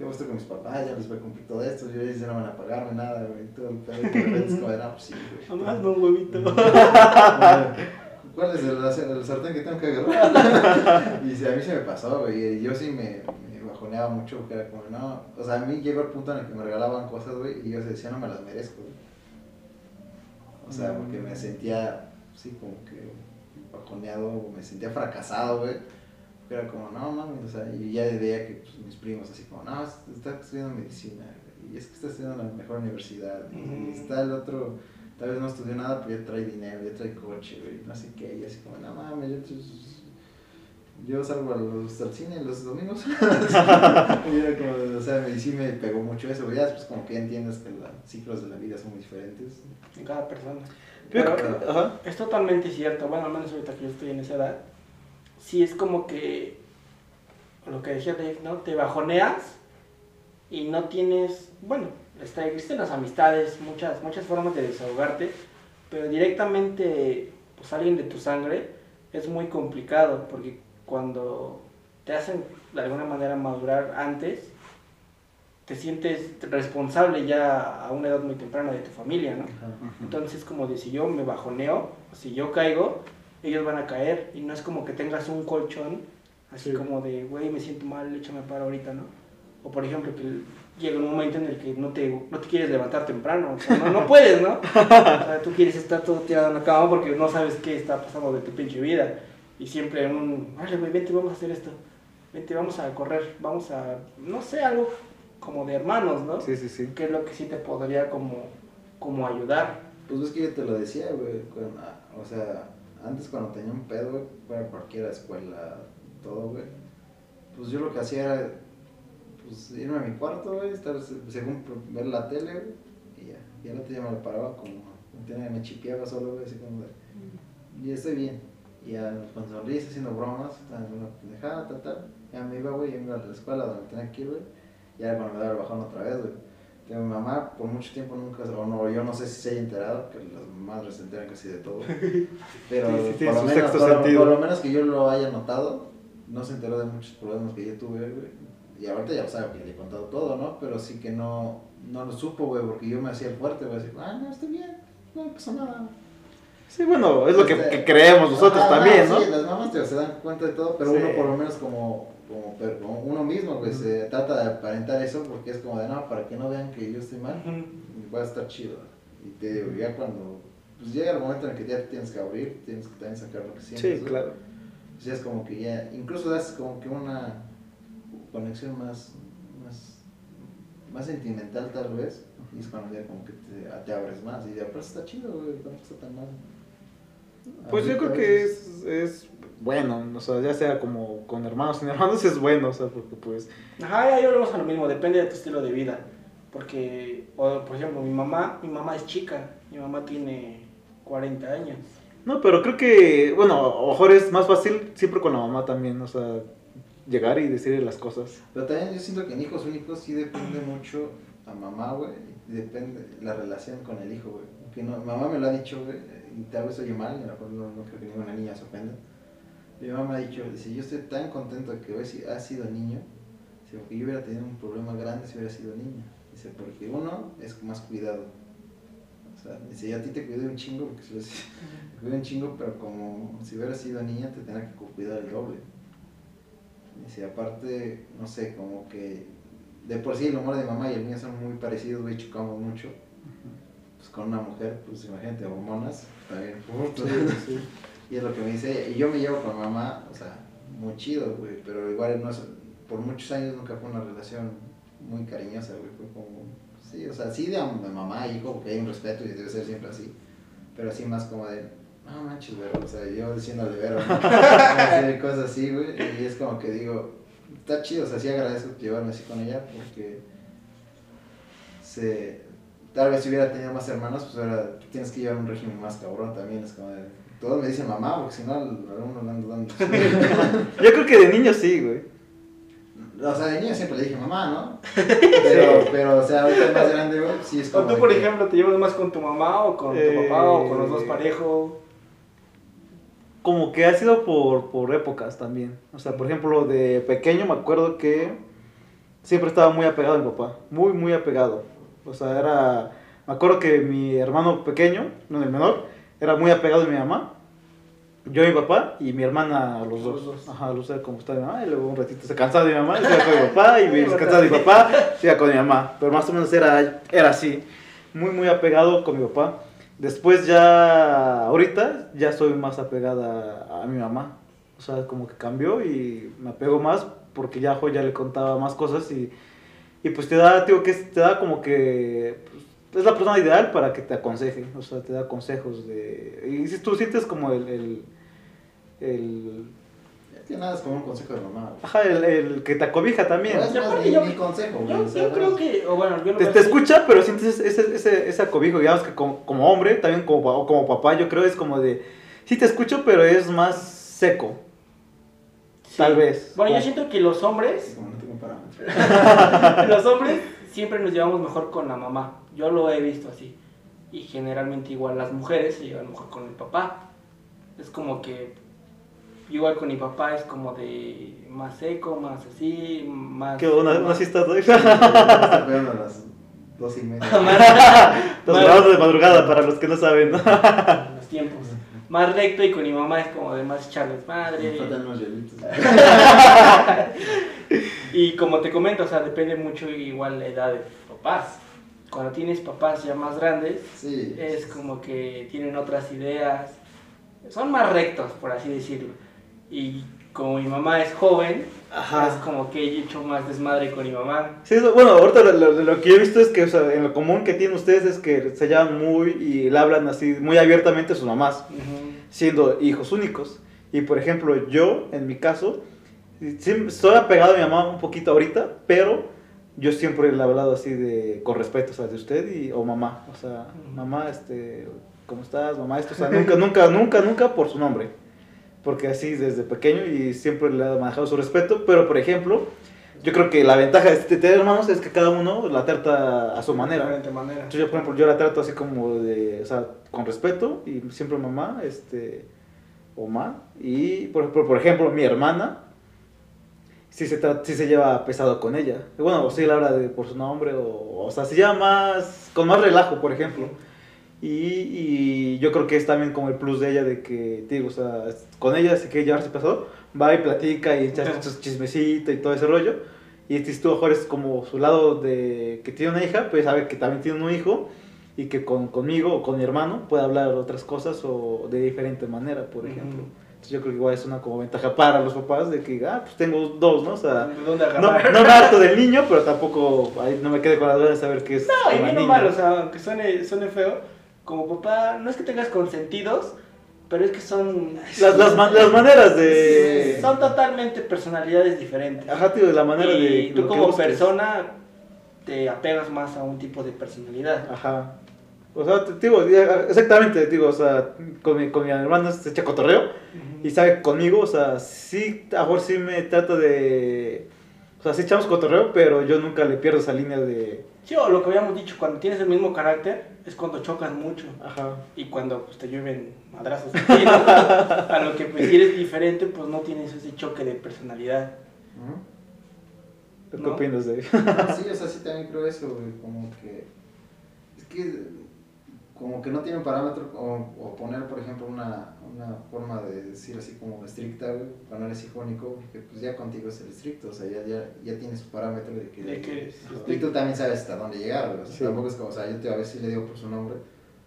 Yo estar con mis papás, ya les voy a cumplir todo esto, yo ya no van a pagarme nada, güey, todo el pedo, y de repente es como no, pues sí, güey. *laughs*
Nomás no huevito. *laughs*
¿Cuál es el, el sartén que tengo que agarrar? *laughs* y a mí se me pasó, güey, y yo sí me, me bajoneaba mucho, porque era como, no, o sea, a mí llegó el punto en el que me regalaban cosas, güey, y yo decía, no me las merezco, güey. O sea, porque me sentía, sí, como que bajoneado, me sentía fracasado, güey. Era como, no, mami, o sea, y ya veía que pues, mis primos así como, no, está estudiando medicina, y es que está estudiando en la mejor universidad, y está el otro, tal vez no estudió nada, pero ya trae dinero, ya trae coche, güey, no sé qué, y así como, no mames, yo, pues, yo salgo a los, al cine los domingos. *laughs* y era como, o sea, me, sí me pegó mucho eso, güey, ya después como que ya entiendes que los ciclos de la vida son muy diferentes.
En cada persona. Pero-
que- ajá
Es totalmente cierto, bueno, al menos ahorita que yo estoy en esa edad, sí es como que, lo que decía Dave, ¿no? Te bajoneas y no tienes, bueno, está, existen las amistades, muchas, muchas formas de desahogarte, pero directamente, pues alguien de tu sangre es muy complicado, porque cuando te hacen de alguna manera madurar antes, te sientes responsable ya a una edad muy temprana de tu familia, ¿no? Entonces, como de si yo me bajoneo, si yo caigo, ellos van a caer. Y no es como que tengas un colchón, así
Sí.
como de, güey, me siento mal, échame para ahorita, ¿no? O por ejemplo, que llega un momento en el que no te, no te quieres levantar temprano, o sea, no, no puedes, ¿no? *laughs* O sea, tú quieres estar todo tirado en la cama porque no sabes qué está pasando de tu pinche vida. Y siempre en un, vale, güey, vente, vamos a hacer esto. Vente, vamos a correr, vamos a, no sé, algo como de hermanos, ¿no?
Sí, sí, sí.
Que es lo que sí te podría como, como ayudar.
Pues es que yo te lo decía, güey. ah, O sea, antes cuando tenía un pedo, fuera cualquier escuela, todo, güey. Pues yo lo que hacía era, pues irme a mi cuarto, güey, estar se- según ver la tele, güey, y ya. Y al otro día me lo paraba como, me chipeaba solo, güey, así como de, y estoy bien. Y ya con sonrisas, haciendo bromas, una pendejada, tal, tal. Ya me iba, güey, ya me iba a la escuela donde tenía que ir, güey. Y ya cuando me daba el bajón otra vez, güey. Que mi mamá por mucho tiempo nunca, o no, yo no sé si se haya enterado, que las madres se enteran casi de todo. *laughs* Pero
Sí, sí,
por, lo menos, por, lo-
sentido.
por lo menos que yo lo haya notado, no se enteró de muchos problemas que yo tuve, güey. Y ahorita ya lo sabe que le he contado todo, ¿no? Pero sí que no, no lo supo, güey, porque yo me hacía el fuerte, güey. Así, ah, no, estoy bien, no me pasó nada.
Sí, bueno, es lo que,
Este,
que creemos nosotros también, ¿no?
Sí, las mamás se dan cuenta de todo, pero
Sí.
uno por lo menos como, como, per- como uno mismo, güey, se trata de aparentar eso porque es como de, no, para que no vean que yo estoy mal, va a estar chido. Y te digo, ya cuando, pues llega el momento en el que ya te tienes que abrir, tienes que también sacar lo que sientes.
Sí, claro.
Pues ya es como que ya, incluso das como que una conexión más, más, más sentimental tal vez, y es cuando ya como que te, te abres más, y ya, pero está chido, güey, tampoco está tan mal.
Pues yo creo que es, es bueno, o sea, ya sea como con hermanos, sin hermanos *laughs* es bueno, o sea, porque pues...
Ajá, ya volvemos a lo mismo, depende de tu estilo de vida. Porque, o, por ejemplo, mi mamá, mi mamá es chica, mi mamá tiene 40 años.
No, pero creo que, bueno, a lo mejor es más fácil siempre con la mamá también, o sea, llegar y decirle las cosas.
Pero también yo siento que en hijos únicos sí depende mucho a mamá, güey. Depende la relación con el hijo, güey. Que no, mamá me lo ha dicho, güey, y tal vez oye mal, a lo mejor no, no creo que ninguna niña se ofenda. Mi mamá me ha dicho, dice, yo estoy tan contento de que hoy sí has sido niño, dice, porque yo hubiera tenido un problema grande si hubiera sido niña. Dice, porque uno es más cuidado. O sea, dice, yo a ti te cuidé un chingo, porque si *laughs* te cuidé un chingo, pero como si hubiera sido niña te tenía que cuidar el doble. Dice, aparte, no sé, como que de por sí el humor de mamá y el mío son muy parecidos, güey, chocamos mucho. Pues con una mujer, pues imagínate, hormonas, también. *laughs* Y es lo que me dice. Y yo me llevo con mamá, o sea, muy chido, güey, pero igual no es, por muchos años nunca fue una relación muy cariñosa, güey, fue como, sí, o sea, sí de, de mamá y hijo, porque hay un respeto y debe ser siempre así, pero así más como de, no manches, güey, o sea, yo diciéndole Vero, ¿no? *laughs* Cosas así, güey, y es como que digo, está chido, o sea, sí agradezco llevarme así con ella, porque se, tal vez si hubiera tenido más hermanos, pues ahora tienes que llevar un régimen más cabrón también, es como de, todos me dicen mamá, porque si no, algunos me ando dando. *laughs*
Yo creo que de niño sí, güey.
O sea, de niño siempre le dije mamá, ¿no? *laughs* Pero, pero o sea, ahorita más grande, güey, sí es
O tú, por
que-
ejemplo, te llevas más con tu mamá o con tu
Eh,
papá o con los dos parejos.
Como que ha sido por, por épocas también. O sea, por ejemplo, de pequeño me acuerdo que siempre estaba muy apegado a mi papá. Muy, muy apegado. O sea, era... Me acuerdo que mi hermano pequeño, no el menor, era muy apegado a mi mamá. Yo y mi papá y mi hermana los dos.
Los dos.
Ajá, los dos como estaba mi mamá y luego un ratito se cansaba de mi mamá y se iba con mi papá y *laughs* me se cansaba de mi papá se iba con mi mamá. Pero más o menos era, era así. Muy, muy apegado con mi papá. Después ya, ahorita, ya soy más apegada a, a mi mamá. O sea, como que cambió y me apego más porque ya, jo, ya le contaba más cosas y, y pues te da, digo, que te da como que... es la persona ideal para que te aconseje, o sea, te da consejos de... Y si tú sientes como el... el, el
que nada es como un consejo de mamá,
ajá, el, el que te acobija también.
No es
Yo
más
creo
ni,
que yo-
ni consejo.
Yo, yo creo que, o bueno, yo lo
Te, te escucha, pero sientes ese, ese, ese, ese acobijo, digamos que como, como hombre, también como, o como papá, yo creo es como de, sí te escucho, pero es más seco,
Sí.
tal vez.
Bueno, yo siento que los hombres,
Como no tengo parámetros. *laughs*
los hombres siempre nos llevamos mejor con la mamá. Yo lo he visto así. Y generalmente igual las mujeres se llevan mejor con el papá. Es como que igual con mi papá es como de más seco, más así, más...
¿Qué una,
más-
de
Está pegando a las dos y media. *laughs*
Más-
de madrugada para los que no saben. *laughs*
Más recto y con mi mamá es como de más echarles
Me
madre. *laughs* Y como te comento, o sea, depende mucho igual la edad de tus papás. Cuando tienes papás ya más grandes,
Sí.
es como que tienen otras ideas, son más rectos, por así decirlo. Y como mi mamá es joven, es como que he hecho más desmadre con mi mamá.
Sí, eso- bueno, ahorita lo, lo- lo que he visto es que o sea, en lo común que tienen ustedes es que se llevan muy y le hablan así muy abiertamente a sus mamás,
Ujú.
siendo hijos únicos. Y por ejemplo, yo, en mi caso, sí, estoy apegado a mi mamá un poquito ahorita, pero yo siempre le he hablado así de con respeto, o sea, de usted y, o mamá. O sea, mamá, este, ¿cómo estás? Mamá, esto, o sea, nunca, nunca, nunca, nunca por su nombre. Porque así desde pequeño y siempre le he manejado su respeto. Pero por ejemplo, yo creo que la ventaja de este- tener hermanos es que cada uno la trata a su
De
manera.
diferente manera.
Entonces, yo, por ejemplo, yo la trato así como de, o sea, con respeto y siempre mamá, este, o ma. Y, por, por, por ejemplo, mi hermana, sí se, sí se lleva pesado con ella. Bueno, o sí la habla de, por su nombre, o, o sea, se lleva más, con más relajo, por ejemplo. Y, y yo creo que es también como el plus de ella de que, te digo, o sea, con ella sí que llevarse pesado, va y platica y echa sus chismecito y todo ese rollo. Y tú mejor es como su lado de que tiene una hija, pues sabe que también tiene un hijo y que con, conmigo o con mi hermano puede hablar otras cosas o de diferente manera, por ejemplo. Entonces yo creo que igual es una como ventaja para los papás de que, ah, pues tengo dos, ¿no? O sea,
¿De dónde
no, no me harto del niño, pero tampoco ahí no me quede con la duda de saber qué es.
No, y bien o sea, aunque suene, suene feo, como papá, no es que tengas consentidos, pero es que son...
Las, las, las maneras de...
Son totalmente personalidades diferentes.
Ajá, tío, de la manera
y
de...
tú
lo que
como persona te apegas más a un tipo de personalidad.
Ajá. O sea, digo, exactamente, te digo, o sea, con mi, con mi hermano se echa cotorreo y sabe conmigo, o sea, sí, a mejor sí me trata de... O sea, sí echamos cotorreo, pero yo nunca le pierdo esa línea de...
Sí, o lo que habíamos dicho, cuando tienes el mismo carácter es cuando chocas mucho
Ajá.
y cuando pues, te llueven madrazos. aquí, ¿no? *laughs* a lo que pues, si eres diferente, pues no tienes ese choque de personalidad.
¿Tú ¿Qué
¿No?
opinas de
Sí, o sea, sí también creo eso, güey, como que... Es que como que no tiene un parámetro o, o poner, por ejemplo, una, una forma de decir así como estricta, güey, cuando eres hijo único, porque pues ya contigo es el estricto, o sea, ya, ya, ya tienes su parámetro de que...
De que eres
y tú también sabes hasta dónde llegar, güey, o sea,
Sí.
tampoco es como, o sea, yo te, a veces sí le digo por su nombre,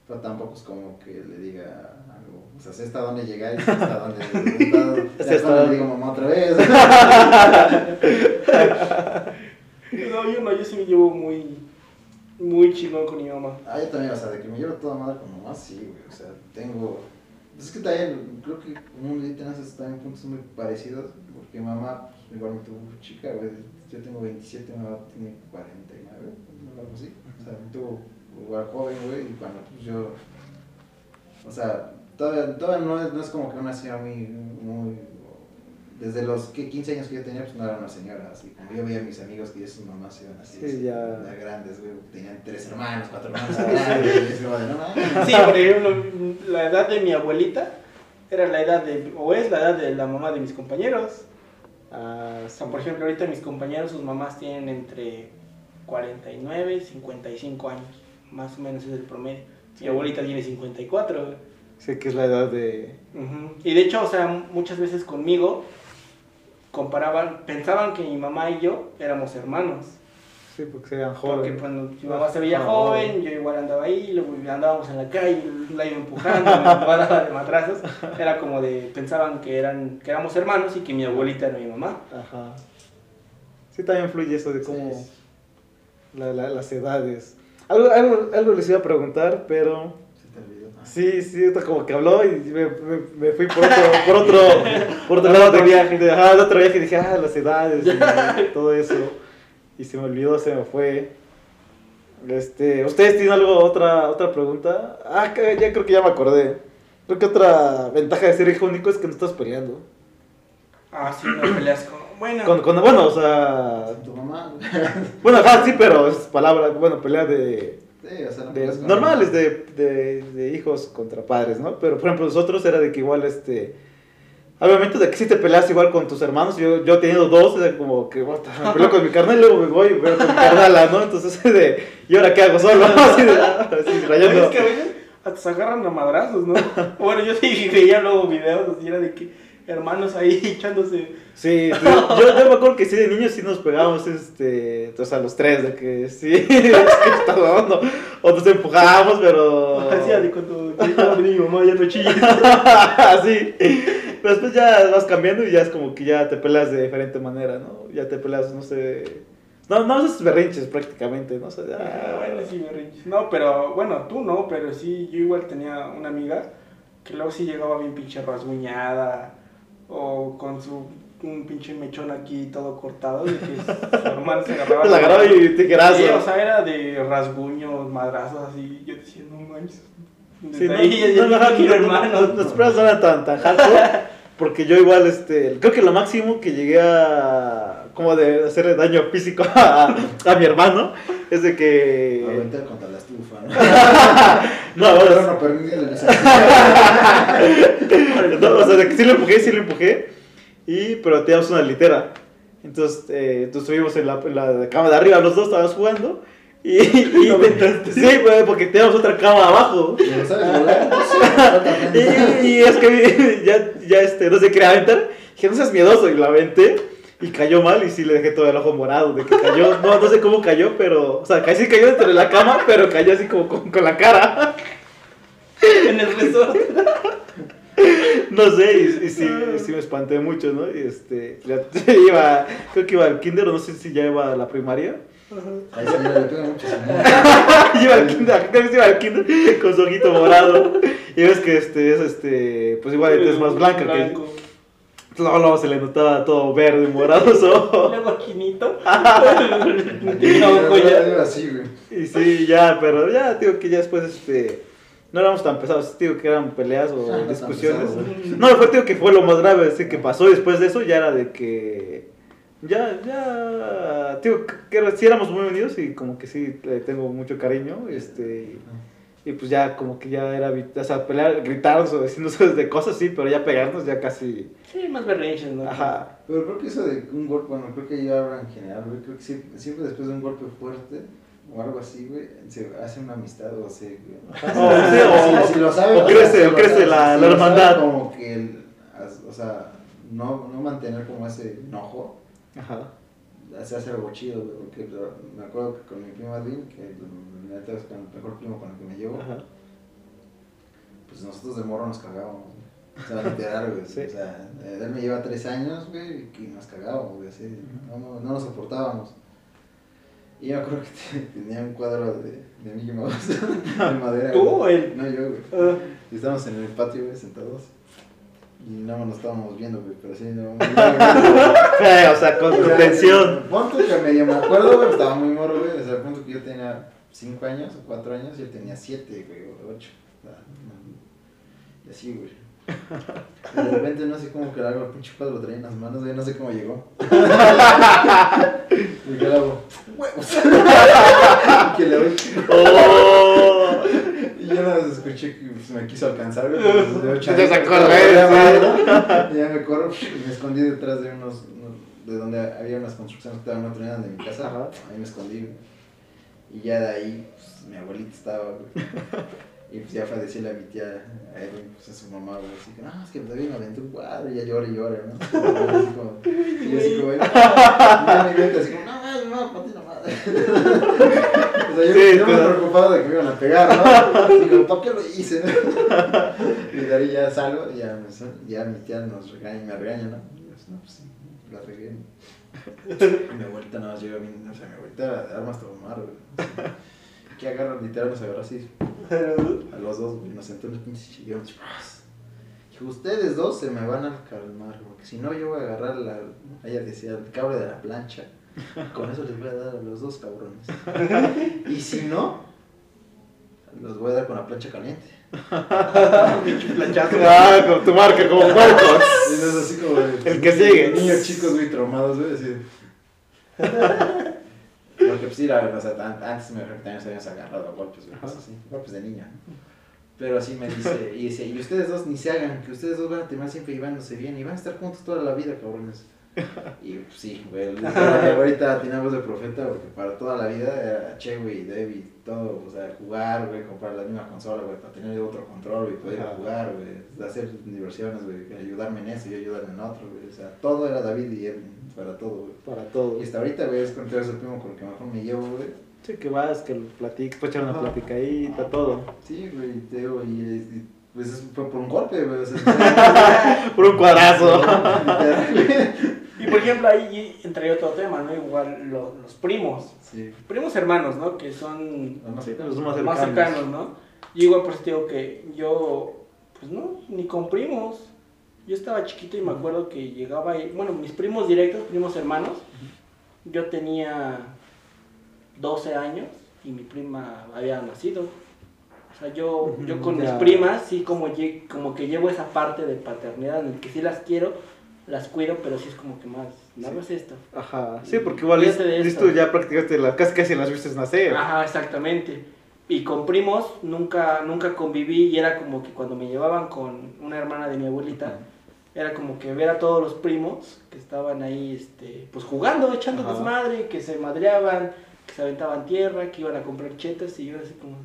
pero tampoco es como que le diga algo, o sea, sé hasta dónde llegar y sé hasta dónde... *laughs* ya
Sé hasta
cuando
dónde.
le digo mamá otra vez. *laughs*
No, yo no, yo sí me llevo muy, muy chingón con mi mamá.
Ah, yo también, o sea, de que me llevo toda madre con mamá, sí, güey, o sea, tengo... pues Es que también, creo que y tenemos también puntos muy parecidos, porque mamá, pues, igual me tuvo chica, güey, yo tengo 27, mamá tiene 49, algo así, o sea, me tuvo igual joven, güey, y cuando, pues, yo, o sea, todavía, todavía no, es, no es como que una señora muy, muy, desde los que 15 años que yo tenía, pues no era una señora, así, como yo veía a mis amigos que ya sus mamás iban así,
Sí,
así,
ya.
grandes, güey, tenían tres hermanos, cuatro *laughs* hermanos grandes, y es como de, no mames.
Sí, por ejemplo, la edad de mi abuelita era la edad de, o es la edad de la mamá de mis compañeros.
Ah,
O sea, por ejemplo, ahorita mis compañeros, sus mamás tienen entre 49 y 55 años. Más o menos es el promedio. Mi abuelita tiene 54. güey.
sé que es la edad de...
Y de hecho, o sea, muchas veces conmigo comparaban, pensaban que mi mamá y yo éramos hermanos.
Sí, porque sean
Porque
jóvenes.
cuando mi mamá se veía joven, yo igual andaba ahí, luego andábamos en la calle, la iba empujando, me daba de matrazos. Era como de, pensaban que, eran, que éramos hermanos y que mi abuelita era mi mamá.
Ajá. Sí, también influye eso de cómo
Sí.
la- la- las edades. Algo, algo, algo les iba a preguntar, pero
Se.
Sí, sí, como que habló y me, me, me fui por otro, *laughs* por otro, por otro lado de
viaje.
De, ajá, de otro viaje y dije, ah, las edades *laughs* y todo eso. Y se me olvidó, se me fue. Este, ¿Ustedes tienen algo, otra, otra pregunta? Ah, ya creo que ya me acordé. Creo que otra ventaja de ser hijo único es que no estás peleando.
Ah, sí, no peleas con... Bueno,
Con, con- bueno, o sea,
Tu mamá.
Bueno, ajá, sí, pero es palabra, bueno, pelea de,
Sí, o sea, no
de- normales de, de, de hijos contra padres, ¿no? Pero por ejemplo nosotros era de que igual este Había momentos de que sí te peleas igual con tus hermanos. Yo, yo he tenido dos, sea, como que "What, *laughs* me peleo con mi carnal y luego me voy y veo con mi carnala, ¿no? Entonces, *laughs* de, ¿y ahora qué hago solo? *laughs* Así, de, así, rayando.
Es que a veces hasta se agarran a madrazos, ¿no? Bueno, yo sí veía luego videos así, era de que hermanos ahí *laughs* echándose.
Sí, sí, *laughs* yo, yo me acuerdo que sí, de niños sí nos pegábamos, este, o sea, los tres, de que sí, *laughs* es que está o nos empujábamos, pero...
Hacía de cuando mi mamá, ya no chilles.
Así. Pero después ya vas cambiando y ya es como que ya te peleas de diferente manera, ¿no? Ya te peleas, no sé... No, no haces berrinches prácticamente, ¿no? O sea, ya...
Ah, bueno, sí, berrinches. No, pero bueno, tú no, pero sí, yo igual tenía una amiga que luego sí llegaba bien pinche rasguñada o con su un pinche mechón aquí todo cortado de que su *laughs* hermano se agarraba.
La agarraba y.
Sí, o sea, era de rasguños, madrazos así. Yo decía, no manches.
Sí,
Desde
no,
ahí
no, no,
no
no, no, eran tan, porque yo igual, este, creo que lo máximo que llegué a, como de hacerle daño físico *laughs* a, a mi hermano, es de que... *laughs*
¿no?
No, no,
no permite el *laughs*
no, o sea, de que sí lo empujé, sí lo empujé, y, pero teníamos una litera, entonces, eh, entonces estuvimos en la, en la cama de arriba, los dos estábamos jugando, y, y *laughs*
Lo aventaste.
sí, porque teníamos otra cama abajo. Y, y es que ya, ya este, no se quería aventar. Dije, no seas miedoso. Y lo aventé. Y cayó mal. Y sí le dejé todo el ojo morado. De que cayó. No, no sé cómo cayó, pero. O sea, casi cayó dentro de la cama, pero cayó así como con, con la cara.
En el resort.
No sé. Y, y sí, sí me espanté mucho, ¿no? Y este. Ya, *laughs* iba. Creo que iba al kinder, o no sé si ya iba a la primaria.
Ahí se pega mucho *laughs*
iba al kinder, creo que sí iba al kinder con su ojito morado. Y ves que este es este. Pues igual es más blanca que. Luego, luego se le notaba todo verde, morado su ojo.
No, ya.
digo así, güey.
Y sí, ya, pero ya, digo que ya después, este, no éramos tan pesados, digo que eran peleas o
no
discusiones. No, fue, digo que fue lo más grave, así que pasó y después de eso ya era de que, ya, ya, digo que era- sí éramos muy unidos y como que sí le tengo mucho cariño, este, y, y pues ya como que ya era, o sea, pelear, gritarnos o decirnos *laughs* de cosas, sí, pero ya pegarnos ya casi,
Sí, más berrinches, ¿no?
ajá.
Pero creo que eso de un golpe, bueno, creo que yo hablo en general, güey. Creo que siempre, siempre después de un golpe fuerte o algo así, güey, se hace una amistad o así, güey. *laughs*
O,
Si- si lo sabe,
o crece, o crece
sabe,
la-
si
la hermandad.
Como que, el- o sea, no, no mantener como ese enojo,
Ajá.
se hace algo chido, güey. Porque me acuerdo que con mi primo Edwin, que la neta es con el mejor primo con el que me llevo,
Ajá.
pues nosotros de morro nos cagábamos, güey. O sea, *laughs* literal, güey.
Sí.
O sea, él me lleva tres años, güey, y nos cagábamos, güey, así. No, no, no nos soportábamos. Y yo me acuerdo que te- *laughs* tenía un cuadro de, de Mickey Mouse *laughs* de madera.
¿Tú o él?
No, yo, güey.
Ah,
Y estábamos en el patio, güey, sentados. Y nada más nos estábamos viendo, güey, pero así no.
Eh, o sea, con, con tensión.
Punto que medio me acuerdo, güey, estaba muy morro, güey. O sea, punto que yo tenía 5 años o 4 años y él tenía 7, güey, o 8. Y así, güey. Y de repente no sé cómo que hago el pinche cuadro lo traía en las manos, güey, no sé cómo llegó. *laughs* y que le hago, huevos. y *laughs* que le doy.
Oh.
Y yo nada más escuché que pues, me quiso alcanzar, güey. pues, de ocho
Te
años,
sacó el
ya Y me corro y me escondí detrás de unos, de donde había unas construcciones que estaban no tenían de mi casa.
Ajá.
Ahí me escondí, güey. Y ya de ahí, pues, mi abuelita estaba, güey. Y pues ya fue a decirle a mi tía, a Edwin, pues a su mamá, güey, así que, no, es que me aventó un cuadro y ya llora y llora, ¿no? Así como, y yo así como, *laughs* y ya mi mente así como, no, no, no, ponte la madre. *laughs* O sea, yo,
Sí,
yo me
pero-
preocupado de que me iban a pegar, ¿no? Y como, ¿para qué lo hice? Y de ahí ya salgo y ya, me ya mi tía nos regaña, me regaña, ¿no? Y yo, no, pues sí, la regué. Y *laughs* mi nada más llega bien, o sea, mi abuelita de armas tomar, güey. Que agarra, literal, nos agarra así, a los dos, güey, nos sentó en el pinche sillón. Dijo, ustedes dos se me van a calmar, porque si no yo voy a agarrar la, ella decía, el cable de la plancha. Con eso les voy a dar a los dos cabrones. Y si no, los voy a dar con la plancha caliente. *laughs*
pinche planchazo.
Ah, con tu marca, como puercos.
Y no es así como de-
El que sigue.
Niños chicos, güey, traumados, güey, así. *laughs* Porque pues sí, la verdad, o sea, an- antes me recuerdo que también se habían agarrado a golpes, güey, cosas así. Golpes de niña. Pero así me dice, y dice, y ustedes dos ni se hagan, que ustedes dos van a terminar siempre llevándose bien y van a estar juntos toda la vida, cabrones. *laughs* Y pues, sí, güey, ahorita tenemos de profeta porque para toda la vida era Che, güey, David, todo, o sea, jugar, güey, comprar la misma consola, güey, para tener otro control, güey, poder
Ajá.
jugar, güey, hacer diversiones, güey, ayudarme en eso y ayudarme en otro, güey, o sea, todo era David y él, para todo, güey.
Para todo.
Y hasta ahorita, güey, es con todo ese primo con el que mejor me llevo, güey.
Sí, que vas, que lo platiques, puedes echar una platicadita, todo.
Sí, güey, te digo, y, y, pues es- fue por un golpe, güey, o sea, *laughs*
Por un cuadrazo. *laughs*
Y por ejemplo, ahí entraría otro tema, ¿no? Igual lo- los primos.
Sí.
Primos hermanos, ¿no? Que son
Sí, los más
más
cercanos.
cercanos, ¿no? Y igual por eso te digo que yo, pues no, ni con primos. Yo estaba chiquito y me acuerdo que llegaba, y, bueno, mis primos directos, primos hermanos, yo tenía 12 años y mi prima había nacido. O sea, yo, yo con mis primas sí como, como que llevo esa parte de paternidad en el que sí las quiero, las cuido, pero sí es como que más, no
Sí.
hagas esto.
Ajá, sí, porque igual
de
listo
esto.
ya prácticamente la, casi casi las viste nacer.
Ajá, exactamente. Y con primos nunca, nunca conviví y era como que cuando me llevaban con una hermana de mi abuelita, era como que ver a todos los primos que estaban ahí, este, pues jugando, echando desmadre, que se madreaban, que se aventaban tierra, que iban a comprar chetas y yo así como...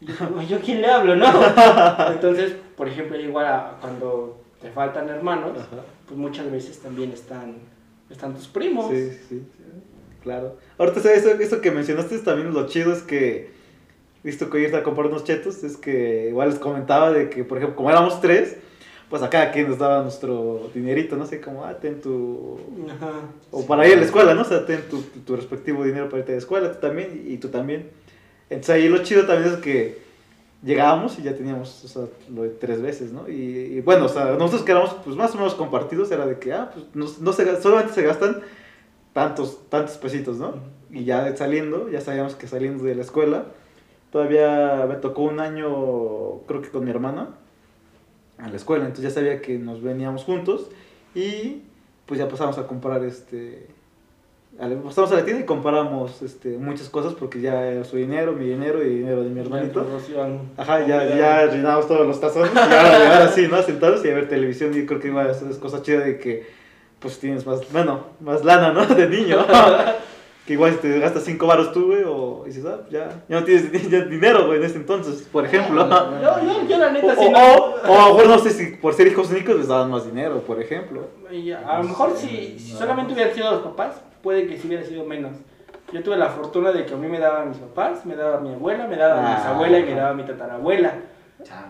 Yo, como, ¿yo quién le hablo, no? *laughs* Entonces, por ejemplo, igual a- cuando te faltan hermanos,
Ajá.
pues muchas veces también están, están tus primos.
Sí, sí, sí, claro. Ahorita, ¿sabes? Eso, eso que mencionaste también lo chido es que, visto que irte a comprar unos chetos, es que igual les comentaba de que, por ejemplo, como éramos tres, pues a cada quien nos daba nuestro dinerito, no sé, como, ah, ten tu...
Ajá.
O para ir a la escuela, ¿no? O sea, ten tu, tu, tu respectivo dinero para irte a la escuela, tú también, y tú también. Entonces ahí lo chido también es que llegábamos y ya teníamos, o sea, lo de tres veces, ¿no? Y, y bueno, o sea, nosotros que éramos, pues más o menos compartidos, era de que, ah, pues no, no se, solamente se gastan tantos, tantos pesitos, ¿no? Y ya saliendo, ya sabíamos que saliendo de la escuela, todavía me tocó un año, creo que con mi hermana, a la escuela, entonces ya sabía que nos veníamos juntos y pues ya pasamos a comprar este pasamos a la tienda y compramos este muchas cosas porque ya era su dinero, mi dinero y dinero de mi hermanito. Ajá, ya, ya llenamos todos los tazones y ahora llegar así, ¿no? Sentados y a ver televisión y creo que igual es, es cosa chida de que pues tienes más, bueno, más lana, ¿no? *laughs* De niño. *laughs* que igual si te gastas cinco varos tú, güey, o dices, ah, ya, ya no tienes *laughs* ya dinero, güey, en este entonces, por ejemplo.
Ah,
Yo, yo, yo la
O,
neta sí
o,
no.
o, o a lo mejor no sé si por ser hijos únicos les daban más dinero, por ejemplo.
Y a lo mejor si, si
No.
solamente hubieran sido los papás, puede que sí hubiera sido menos. Yo tuve la fortuna de que a mí me daban mis papás, me daba mi abuela, me daba mi
Ah.
bisabuela y me daba mi tatarabuela.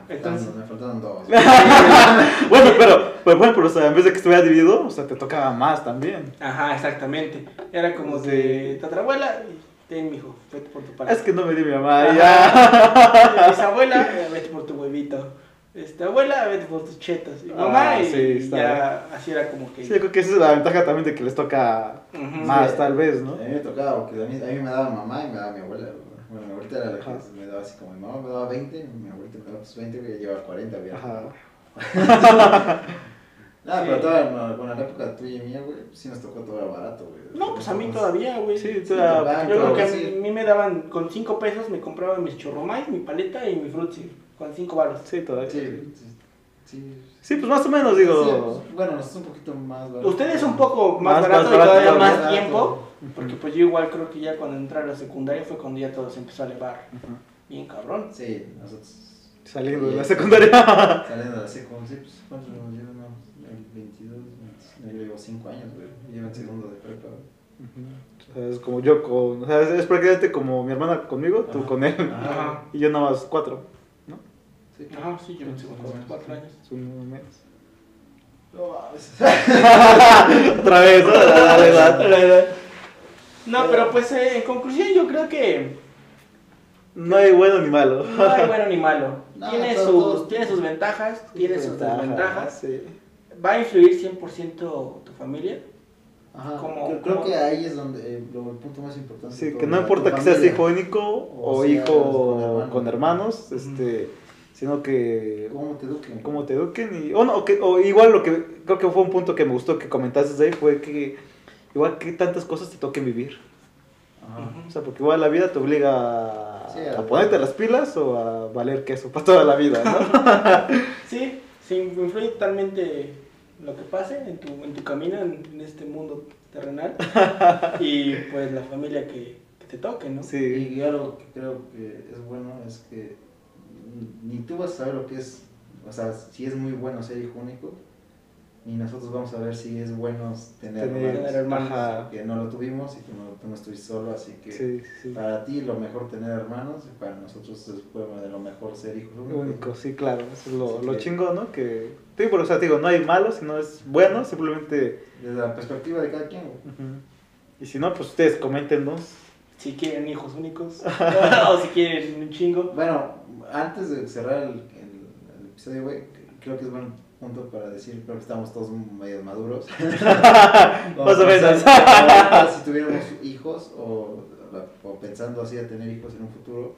Entonces-
me faltaron dos. *laughs*
Bueno, pero, pero bueno, pero o sea, en vez de que estuviera dividido, o sea, te tocaba más también.
Ajá, exactamente. Era como
Sí.
de tatarabuela, ten mijo, vete por tu parte.
Es que no me di mi mamá,
Ajá.
ya.
Bisabuela, eh, vete por tu huevito. Este, abuela, vete por tus chetos. Y
Ah,
mamá, y
sí,
ya así era como que.
Sí, yo creo que esa es la ventaja también de que les toca más, tal vez, ¿no?
A mí me tocaba, porque a mí, a mí me daba mamá y me daba mi abuela. güey. Bueno, mi abuelita era la
Ajá.
que me daba así como mi mamá me daba 20, mi abuelita me daba pues 20, güey, ya llevaba 40, güey.
Ajá. *laughs*
Nada,
Sí.
pero toda, no, con la época tuya y mía, güey, sí nos tocó todo barato, güey.
No, pues a mí todavía, güey.
Sí, todavía-
todavía,
Yo creo que a
sí.
mí, a mí me daban, con 5 pesos me compraba mis churromais, mi paleta y mi frutzi, con 5 baros.
Sí, todavía.
Sí, sí, sí.
Sí, pues más o menos, digo.
Sí, bueno, nosotros un poquito más barato.
Ustedes un poco más,
Más-
barato
más
y
barato,
todavía
más
más
barato.
tiempo, porque pues yo igual creo que ya cuando entré a la secundaria fue cuando ya todo se empezó a elevar
Ajá.
bien cabrón.
Sí, nosotros
Saliendo de la secundaria. *laughs*
saliendo de la seco, sí, pues, ¿cuántos nos llevan? No, el 22, 25, yo llevo 5 años, güey. Llevo en segundo de prepa, güey.
O sea, es como yo con. O sea, es, prácticamente como mi hermana conmigo, tú
Ajá.
con él.
Ajá.
Y yo nada más cuatro. ¿no?
Sí.
Ajá, sí, yo pensé como 4 años.
Es uno menos.
No mames. *laughs*
Otra vez, ¿no? Dale, dale. *laughs*
No, pero pues eh, en conclusión yo creo que
No hay bueno ni malo. *laughs*
no hay bueno ni malo.
No,
tiene,
todo-
sus,
todo-
tiene sus ventajas, tiene sus desventajas.
Sí.
¿Va a influir 100% tu familia?
Ajá.
Como-
creo, creo
como-
que ahí es donde eh, lo, el punto más importante.
Sí, que no importa
tu
que seas
familia.
hijo único o,
O seas
hijo
con
con hermanos, este, sino que
¿Cómo te eduquen?
cómo te eduquen y o no, que, o igual lo que creo que fue un punto que me gustó que comentaste ahí fue que igual que tantas cosas te toquen vivir.
Ajá.
O sea, porque igual la vida te obliga a,
Sí,
a
a-
ponerte las pilas o a valer queso para toda la vida, ¿no? *laughs*
Sí, sí, influye totalmente lo que pase en tu, en tu camino en, en este mundo terrenal *laughs* y pues la familia que, que te toque, ¿no?
Sí.
Y algo que creo que es bueno es que ni tú vas a saber lo que es, o sea, si es muy bueno ser hijo único, ni nosotros vamos a ver si es bueno tener,
Tener-
hermanos.
tener hermanos.
Ajá.
Que no lo tuvimos y tú no, tú no estuviste solo, así que
Sí, sí.
para ti lo mejor tener hermanos y para nosotros es bueno, de lo mejor ser hijos únicos.
Único, sí, claro. Eso es lo, lo
que-
chingón, ¿no? Que, sí, pero, o sea, te digo, no hay malo, sino es bueno, simplemente...
Desde la perspectiva de cada quien.
Y si no, pues ustedes coméntenos.
Si quieren hijos únicos *laughs* *laughs* o si quieren un chingo.
Bueno, antes de cerrar el, el- el episodio, güey, creo que es buen para decir, creo que estamos todos medio maduros. *laughs*
Más o menos.
Si tuviéramos hijos o, o pensando así a tener hijos en un futuro,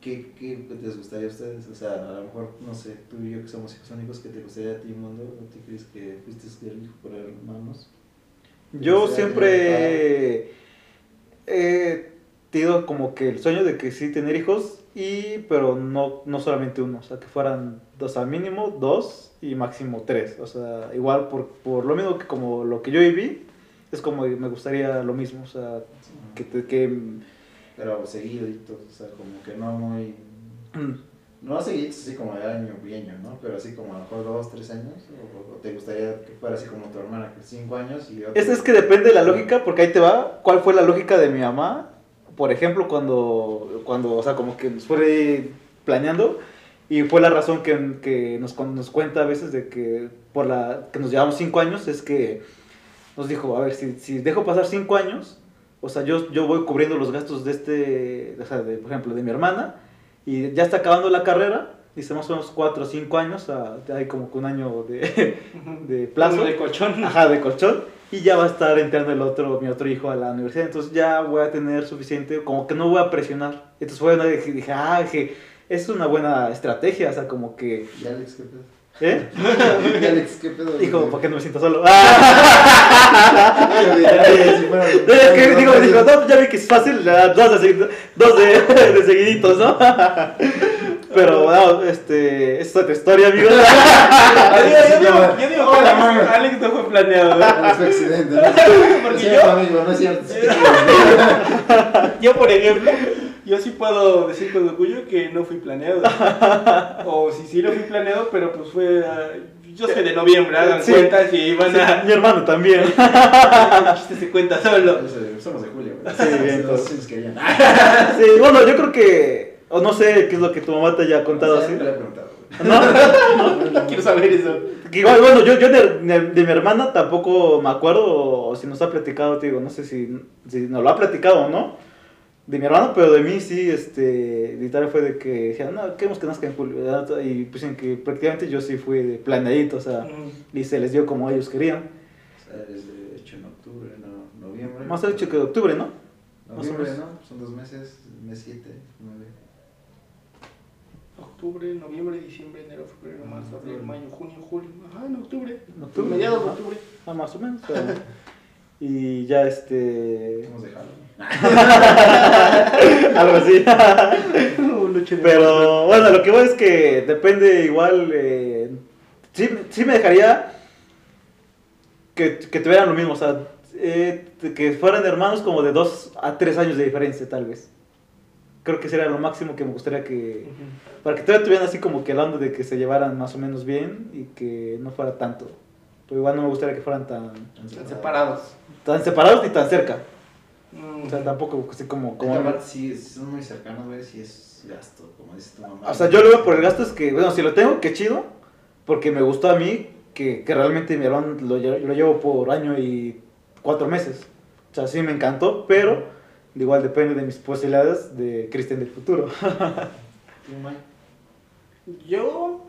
¿qué, ¿qué les gustaría a ustedes? O sea, a lo mejor, no sé, tú y yo que somos hijos únicos, ¿qué te gustaría a ti, mundo? ¿O te crees que fuiste el hijo por hermanos?
Yo siempre he tenido como que el sueño de que sí tener hijos, y pero no, no solamente uno, o sea, que fueran dos al mínimo, dos y máximo tres. O sea, igual por, por lo mismo que como lo que yo viví, es como me gustaría lo mismo, o sea, que, te- que
Pero seguiditos, o sea, como que no muy... No seguiditos así como de año y año, ¿no? Pero así como a lo mejor dos, tres años. O, o te gustaría que fuera así como tu hermana, que cinco años y otro...
Es, es que depende de la lógica, porque ahí te va. ¿Cuál fue la lógica de mi mamá? Por ejemplo, cuando, cuando o sea, como que nos fue planeando, y fue la razón que, que nos, nos cuenta a veces de que por la que nos llevamos cinco años, es que nos dijo, a ver, si, si dejo pasar cinco años, o sea, yo, yo voy cubriendo los gastos de este, o sea, de, por ejemplo, de mi hermana, y ya está acabando la carrera, dice más o menos cuatro o cinco años, o sea, ya hay como que un año de, *laughs* de plazo.
de colchón.
Ajá, de colchón. Y ya va a estar entrando el otro, mi otro hijo a la universidad. Entonces ya voy a tener suficiente, como que no voy a presionar. Entonces fue una vez que dije, ah, dije, es una buena estrategia. O sea, como que,
¿Y Alex qué pedo?
¿eh? *laughs*
¿Y Alex qué pedo?
Dijo, ¿para qué no me siento solo? *laughs* *laughs* es que digo, digo, no, ya vi que es fácil, ya, dos, de, dos de, de seguiditos, ¿no? Pero, bueno, este, es otra historia, amigos.
Yo digo, yo digo,
No,
yo digo
no,
que
no,
Alex,
no.
Alex no fue planeado. ¿eh?
Es un accidente, ¿no?
Porque yo-
amigo, no es cierto.
Yo, por ejemplo, yo sí puedo decir con orgullo que no fui planeado. *laughs* O si sí lo fui planeado, pero pues fue. ah, yo soy de noviembre, hagan
Sí.
cuentas y van
Sí,
a.
mi hermano también. *laughs*
El chiste se cuenta solo.
Somos de Julio.
Sí, bien,
querían. *laughs*
Sí, bueno, yo creo que, o no sé qué es lo que tu mamá te haya contado
Sí,
así.
nunca le he preguntado.
No,
No quiero saber eso.
igual, bueno, yo, yo de, de- de mi hermana tampoco me acuerdo, o, o si nos ha platicado, te digo, no sé si, si nos lo ha platicado o no, de mi hermano, pero de mí sí, este, literal fue de que decían, no, queremos que nazca en julio, ¿verdad? y pues en que prácticamente yo sí fui de planeadito, o sea,
Mm.
y se les dio como ellos querían.
O sea, es de hecho en octubre, no, noviembre.
Más hecho que de octubre, ¿no? más o
Noviembre,
menos.
¿no? Son dos meses, mes 7, 9.
Octubre, noviembre, diciembre, enero, febrero, marzo, abril, mayo, junio, julio. Ajá, en octubre.
En octubre.
Mediados de octubre.
Ah, más o menos. pero- *laughs* y ya este...
Hemos dejado. *laughs*
Algo así. *laughs* Pero bueno, lo que voy es que depende igual. eh, sí, sí me dejaría que, que tuvieran lo mismo, o sea, eh, que fueran hermanos como de dos a tres años de diferencia, tal vez. Creo que sería lo máximo que me gustaría que. Para que todavía tuvieran así como que hablando de que se llevaran más o menos bien y que no fuera tanto. Pero igual no me gustaría que fueran tan,
Están separados.
tan separados ni tan cerca.
Mm.
O sea, tampoco así como.
Como aparte, si son muy cercanos, güey, si es gasto, como dice tu mamá.
O sea, yo lo veo por el gasto es que, bueno, si lo tengo, qué chido, porque me gustó a mí que, que realmente mi hermano lo, lo llevo por año y cuatro meses. O sea, sí me encantó, pero igual depende de mis posibilidades de Cristian del futuro. *laughs*
Yo.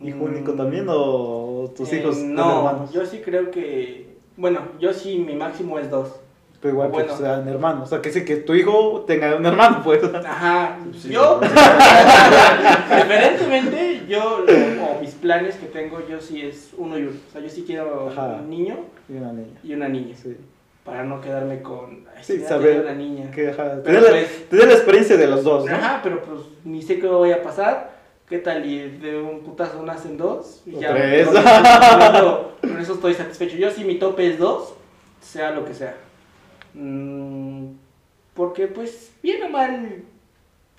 ¿Hijo
mm,
único también o tus
eh,
hijos
No,
hermanos?
yo sí creo que. Bueno, yo sí, mi máximo es dos.
Pero igual
bueno.
que sean hermanos. O sea, que sí, que tu hijo tenga un hermano, pues.
Ajá,
Sí,
yo.
pues. *laughs*
Preferentemente, yo, o, mis planes que tengo, yo sí es uno y uno. O sea, yo sí quiero
Ajá.
un niño
Y una niña.
y una niña.
Sí.
para no quedarme con ay,
Sí, saber
una niña.
Que, ajá,
Pero
tener, la,
pues-
tener la experiencia de los dos, ¿no?
Ajá, pero pues ni sé qué voy a pasar. ¿Qué tal? Y de un putazo nacen dos. Y
O
ya,
tres.
Con, eso, *laughs* con eso estoy satisfecho. Yo si mi tope es dos, sea lo que sea. Mm, porque pues, bien o mal,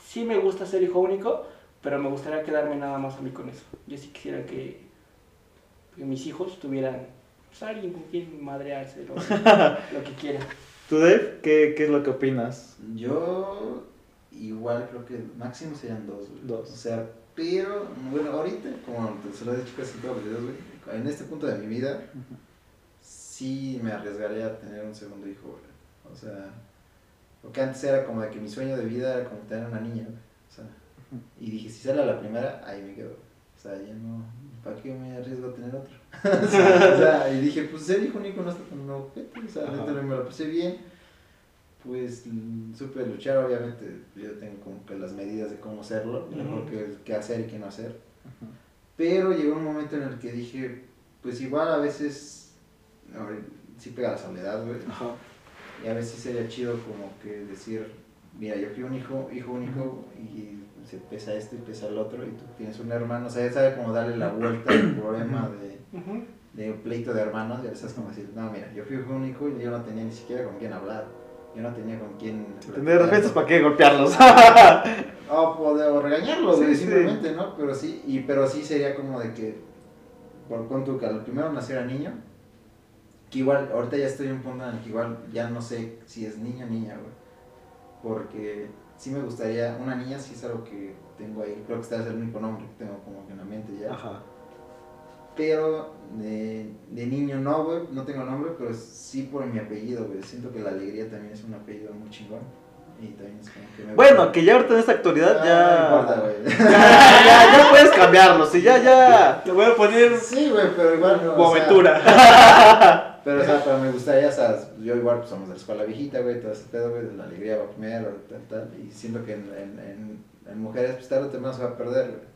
sí me gusta ser hijo único, pero me gustaría quedarme nada más a mí con eso. Yo sí quisiera que, que mis hijos tuvieran pues, alguien con quien madrearse, lo, *laughs* lo que quieran.
¿Tú, Dave, qué, qué es lo que opinas?
Yo igual creo que máximo serían dos, güey.
Dos.
O sea, pero, bueno, ahorita, como te se lo he dicho casi todos los videos, güey, en este punto de mi vida, sí me arriesgaría a tener un segundo hijo, güey. O sea, porque antes era como de que mi sueño de vida era como tener una niña. O sea, y dije, si sale a la primera, ahí me quedo. O sea, ya no, ¿para qué me arriesgo a tener otro? *laughs* o sea, y dije, pues ser hijo único no está tan no, o sea,
Ajá.
neta, me lo pasé bien. Pues mm, supe luchar, obviamente, yo tengo como que las medidas de cómo hacerlo, mejor
Ujú.
que, qué hacer y qué no hacer. Pero llegó un momento en el que dije, pues igual a veces, ahora, sí pega la soledad, güey.
Ajá.
Y a veces sería chido como que decir, mira, yo fui un hijo, hijo único y se pesa esto y pesa el otro y tú tienes un hermano, o sea, ya sabe cómo darle la vuelta al problema de, de un pleito de hermanos, ya sabes como decir, no, mira, yo fui hijo único y yo no tenía ni siquiera con quién hablar, yo no tenía con quién...
Tener defensas, ¿para qué golpearlos? *laughs*
O poder o regañarlos,
Sí,
güey,
sí.
simplemente, ¿no? Pero sí, y, pero sí sería como de que, por cuanto que al primero naciera niño, que igual, ahorita ya estoy en un punto en el que igual ya no sé si es niño o niña, güey. Porque sí me gustaría, una niña sí es algo que tengo ahí, creo que este es el único nombre que tengo como que en la mente ya.
Ajá.
Pero de, de niño no, güey, no tengo nombre, pero sí por mi apellido, güey. Siento que la alegría también es un apellido muy chingón. Y también es como que me
Bueno, que ya ahorita en esta actualidad
Ah,
ya...
No importa, güey. *laughs*
ya, ya, ya puedes cambiarlo, sí, ya, ya...
Te voy a poner
Sí, güey, pero igual no. o sea. *laughs* pero, o sea, pero me gustaría, o sea, yo igual, pues somos de la escuela viejita, güey, todo ese pedo, güey, de la alegría va primero, tal, tal. Y siento que en, en, en, en mujeres, pues tarde o temprano se va a perder, güey.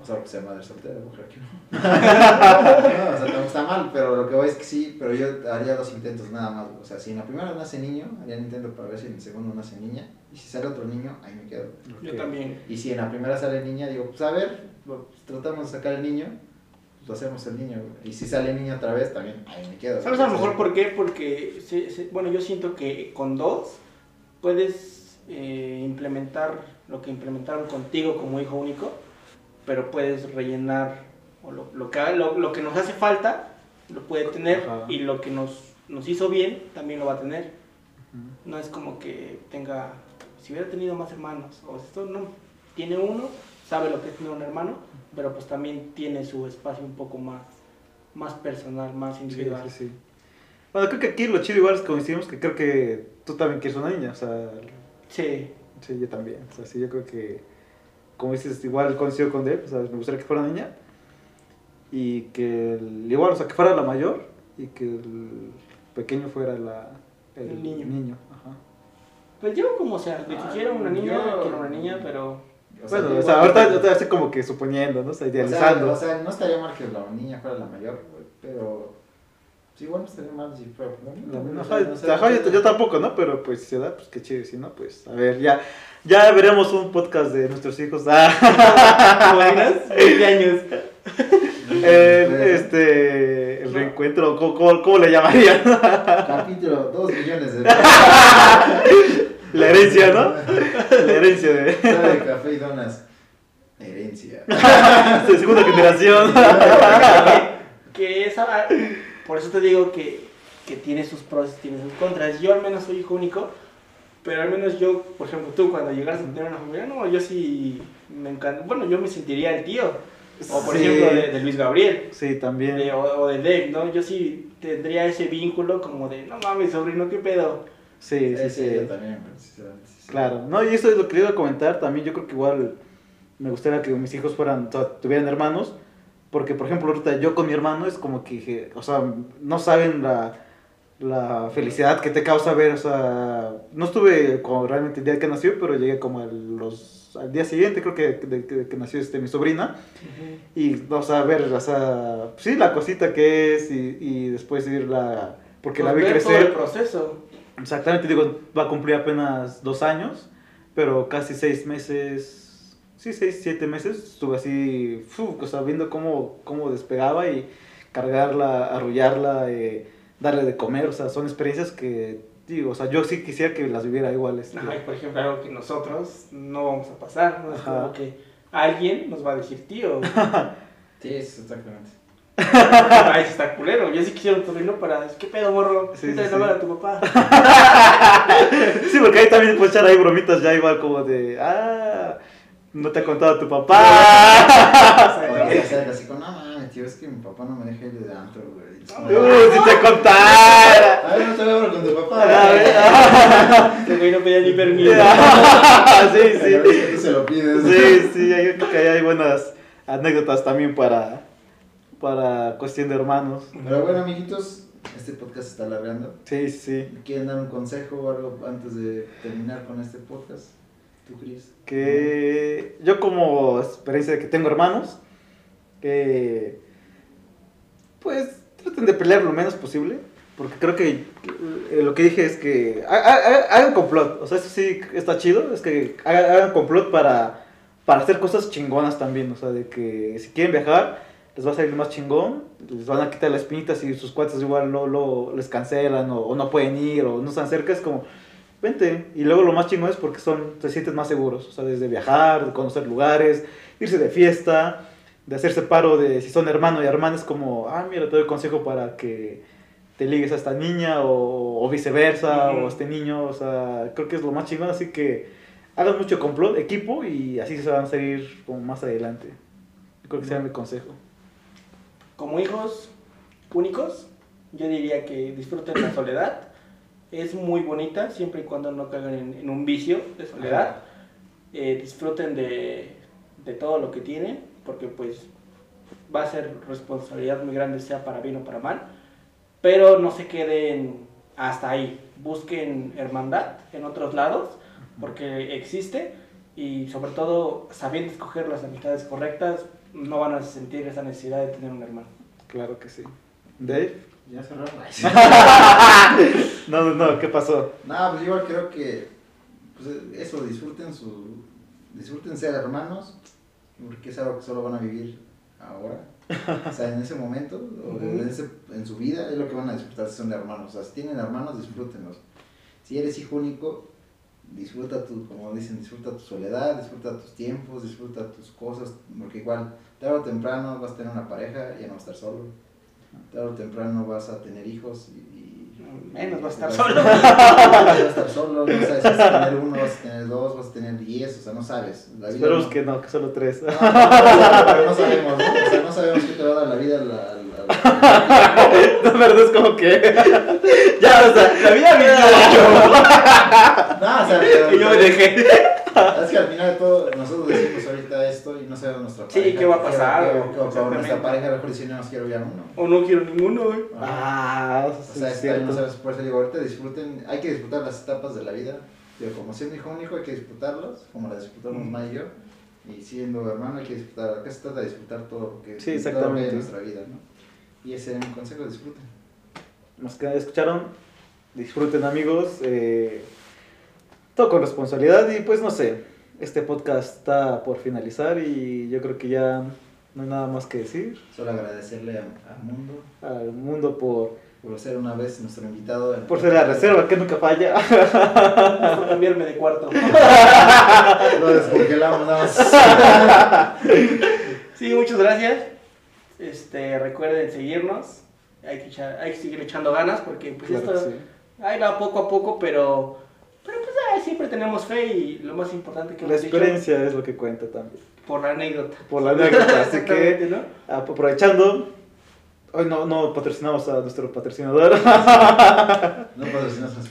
O sea, que sea madre soltera, mujer que no. *laughs* no, o sea, tampoco está mal, pero lo que voy es que sí, pero yo haría dos intentos nada más, güey. O sea, si en la primera nace niño, haría un intento para ver si en el segundo nace niña. Y si sale otro niño, ahí me quedo.
Yo también.
Y si en la primera sale niña, digo, pues a ver, pues, tratamos de sacar el niño, lo hacemos el niño. Y si sale niño otra vez, también ahí me quedo.
¿Sabes a lo mejor por qué? Porque, se- se- bueno, yo siento que con dos puedes eh, implementar lo que implementaron contigo como hijo único, pero puedes rellenar o lo, lo que, lo, lo que nos hace falta, lo puede tener,
Ajá.
y lo que nos, nos hizo bien, también lo va a tener. No es como que tenga, si hubiera tenido más hermanos, o esto no, tiene uno, sabe lo que es tener un hermano, pero pues también tiene su espacio un poco más, más personal, más
Sí,
individual.
sí, sí. Bueno, creo que aquí lo chido igual es que coincidimos que creo que tú también quieres una niña, o sea,
Sí,
sí, yo también. O sea, sí, yo creo que, como dices, igual coincido con Dave, o sea, me gustaría que fuera niña y que, el- igual, o sea, que fuera la mayor y que el pequeño fuera la, el,
El niño.
niño. Ajá.
pues yo como sea, de que
Ah,
quiero una niña,
yo-
quiero una niña, pero
bueno, o sea, ahorita yo te estoy como que suponiendo, ¿no? O sea,
o sea,
idealizando.
o sea, no estaría mal que la niña fuera la mayor, güey, pero sí, igual no estaría mal si fuera
La-
la
ajá, ajá, yo, yo tampoco, ¿no? Pero pues si se da, pues qué chido. Si no, pues a ver, ya, ya veremos un podcast de nuestros hijos. Ah, *laughs*
¿te imaginas? 20 años.
el, este, el reencuentro, ¿cómo, cómo, cómo le llamarían?
Capítulo 2 millones de *laughs*
La herencia, ¿no? *laughs* La herencia de,
de café y donas. Herencia. *laughs*
de *laughs* segunda generación.
que esa, por eso te digo que, que tiene sus pros y tiene sus contras. Yo al menos soy hijo único, pero al menos yo, por ejemplo, tú cuando llegas a tener una familia, no, yo sí me encanta, bueno, yo me sentiría el tío. O por
Sí.
ejemplo de, de Luis Gabriel.
Sí, también.
de- o, o de Dave, ¿no? Yo sí tendría ese vínculo como de, no mames, sobrino, ¿qué pedo?
Sí, sí,
Sí, yo también, sinceramente, sí.
Claro, no, y eso es lo que iba a comentar también. Yo creo que igual me gustaría que mis hijos fueran, o sea, tuvieran hermanos, porque por ejemplo, ahorita yo con mi hermano es como que, o sea, no saben la, la felicidad que te causa ver, o sea, no estuve como realmente el día que nació, pero llegué como los, al día siguiente, creo que, de, que, que nació este, mi sobrina, y, o sea, ver, o sea, sí, la cosita que es, y, y después ir la, porque
Pues
la vi
ver todo
crecer.
el proceso.
Exactamente, digo, va a cumplir apenas dos años, pero casi seis meses, sí, seis, siete meses, estuve así, fu, o sea, viendo cómo, cómo despegaba y cargarla, arrullarla, eh, darle de comer, o sea, son experiencias que, digo, o sea, yo sí quisiera que las viviera igual. este,
Ajá, y por ejemplo, algo que nosotros no vamos a pasar, ¿no? Es
Ajá.
como que alguien nos va a decir, tío, *laughs*
Sí, exactamente. *laughs*
ahí sí está culero. Yo sí quisiera un sobrino para, ¿qué pedo, morro?
Sí,
Sí,
sí,
a tu papá. *laughs*
Sí, porque ahí también puedes echar ahí bromitas ya igual como de, ah, no te ha contado tu papá. *laughs*
Así con, no mames, tío, es que mi papá no me deja ir de antro, güey.
Uh, si te contara.
A ver, no te veo con tu papá.
A ver.
Este güey no pedía ni permiso.
sí, sí.
tú se lo pides.
Sí, sí, yo creo que ahí hay buenas anécdotas también para, para cuestión de hermanos.
Pero bueno, amiguitos, este podcast se está alargando.
Sí, sí.
¿Quieren dar un consejo o algo antes de terminar con este podcast? ¿Tú, Cris?
Que yo como experiencia de que tengo hermanos, que pues traten de pelear lo menos posible. Porque creo que eh, lo que dije es que ha- ha- hagan complot. O sea, eso sí está chido. Es que hagan, hagan complot para, para hacer cosas chingonas también. O sea, de que si quieren viajar, les va a salir más chingón. Les van a quitar las espinitas y sus cuates igual no, lo les cancelan o, o no pueden ir o no están cerca. Es como, vente. Y luego lo más chingón es porque son, se sienten más seguros. O sea, desde viajar, de conocer lugares, irse de fiesta, de hacerse paro de si son hermano y hermana. Es como, ah, mira, te doy consejo para que te ligues a esta niña o, o viceversa
Ujú.
o a este niño. O sea, creo que es lo más chingón. Así que hagan mucho complot, equipo y así se van a salir como más adelante. Creo que sea mi consejo.
Como hijos únicos, yo diría que disfruten la soledad. Es muy bonita siempre y cuando no caigan en, en un vicio de soledad. Eh, disfruten de, de todo lo que tienen, porque pues va a ser responsabilidad muy grande, sea para bien o para mal. Pero no se queden hasta ahí. Busquen hermandad en otros lados, porque existe. Y sobre todo, sabiendo escoger las amistades correctas, no van a sentir esa necesidad de tener un hermano.
Claro que sí. Dave.
Ya cerramos. *laughs*
No, no, no, ¿qué pasó?
No, pues yo igual creo que pues eso, disfruten su disfruten ser hermanos, porque es algo que solo van a vivir ahora. O sea, en ese momento, o en, ese- en su vida, es lo que van a disfrutar si son hermanos. O sea, si tienen hermanos, disfrútenlos. Si eres hijo único, disfruta tu, como dicen, disfruta tu soledad, disfruta tus tiempos, disfruta tus cosas, porque igual, tarde o temprano vas a tener una pareja y ya no vas a estar solo. Tarde o temprano vas a tener hijos y... y-
Menos vas a estar
vas
solo.
vas a estar solo, no sabes si vas a tener uno, vas a tener dos, vas a tener diez, o sea, no sabes. La vida
Esperemos
no-
que no, que solo tres.
No, no, pero no sabemos, ¿no? O sea, no sabemos qué te va a dar la vida. La, *laughs* La
verdad es como que. *laughs* ya, o sea, la vida *laughs*
No, o sea, pero-
Y yo me dejé.
Es que al final de todo, nosotros decimos ahorita esto y no sabemos nuestra
Sí,
pareja.
¿qué va a pasar?
¿Qué, va- qué va a pasar nuestra pareja? Mejor decir, no nos quiero ya uno.
O no quiero ninguno, güey.
Ah,
O
sí,
sea,
es
está bien, no
cierto.
sabes, por eso digo, ahorita disfruten, hay que disfrutar las etapas de la vida. Digo, como siendo hijo único hay que disfrutarlos, como las disfrutamos
Mm.
Y yo. Y siendo hermano hay que disfrutar, acá se trata de disfrutar todo lo que
Sí,
todo lo que hay
exactamente.
en nuestra vida, ¿no? Y ese es mi consejo, disfruten.
Los que escucharon, disfruten amigos. eh, todo con responsabilidad y pues no sé. Este podcast está por finalizar y yo creo que ya no hay nada más que decir
Solo agradecerle al mundo
al mundo por,
por ser una vez nuestro invitado.
por ser la reserva que nunca falla. *laughs*
Por cambiarme de cuarto. *laughs*
Lo descongelamos nada más. *laughs*
Sí, muchas gracias. Este, recuerden seguirnos. Hay que, echar- hay que seguir echando ganas porque pues
Claro
esto
sí.
ahí va poco a poco, pero, pero pues ay, siempre tenemos fe y lo más importante que
La
dicho,
experiencia es lo que cuenta también.
por la anécdota.
Por la anécdota, así que
¿no?
aprovechando, hoy no, no patrocinamos a nuestro patrocinador.
No patrocinas más.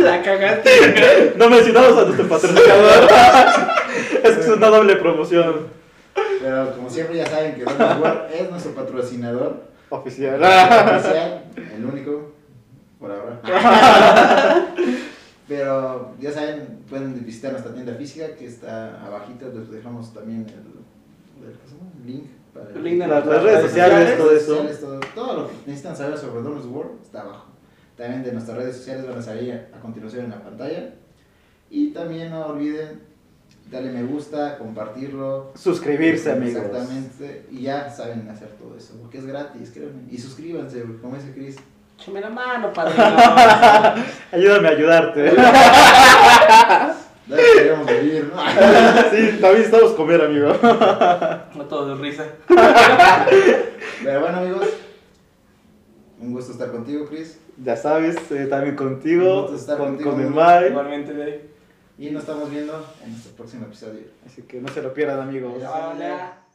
La cagaste.
no mencionamos a nuestro patrocinador. es que es una doble promoción
Pero como siempre ya saben que Donald Ward *laughs* es nuestro patrocinador
oficial.
oficial, el único, por ahora. *laughs* Pero ya saben, pueden visitar nuestra tienda física que está abajito, les dejamos también el, el- el link para
El link de
Las- redes sociales, todo eso.
sociales, todo, todo lo que necesitan saber sobre Donuts World está abajo. También de nuestras redes sociales van a salir a continuación en la pantalla. Y también no olviden darle me gusta, compartirlo.
Suscribirse, amigos.
Exactamente. Y ya saben hacer todo eso, porque es gratis, créanme. Y suscríbanse, güey, como dice Chris.
Échame la mano, padrino. *laughs*
Ayúdame a ayudarte. *laughs*
Dale, queremos vivir, ¿no? *laughs*
sí, también estamos comer, amigo.
No todo de risa.
Pero bueno, amigos. Un gusto estar contigo, Chris.
Ya sabes, eh, también
Un
contigo,
gusto estar
con,
contigo,
con el
amigo.
Mike.
Igualmente de ahí.
Y nos estamos viendo en nuestro próximo episodio.
Así que no se lo pierdan, amigos.
Hola.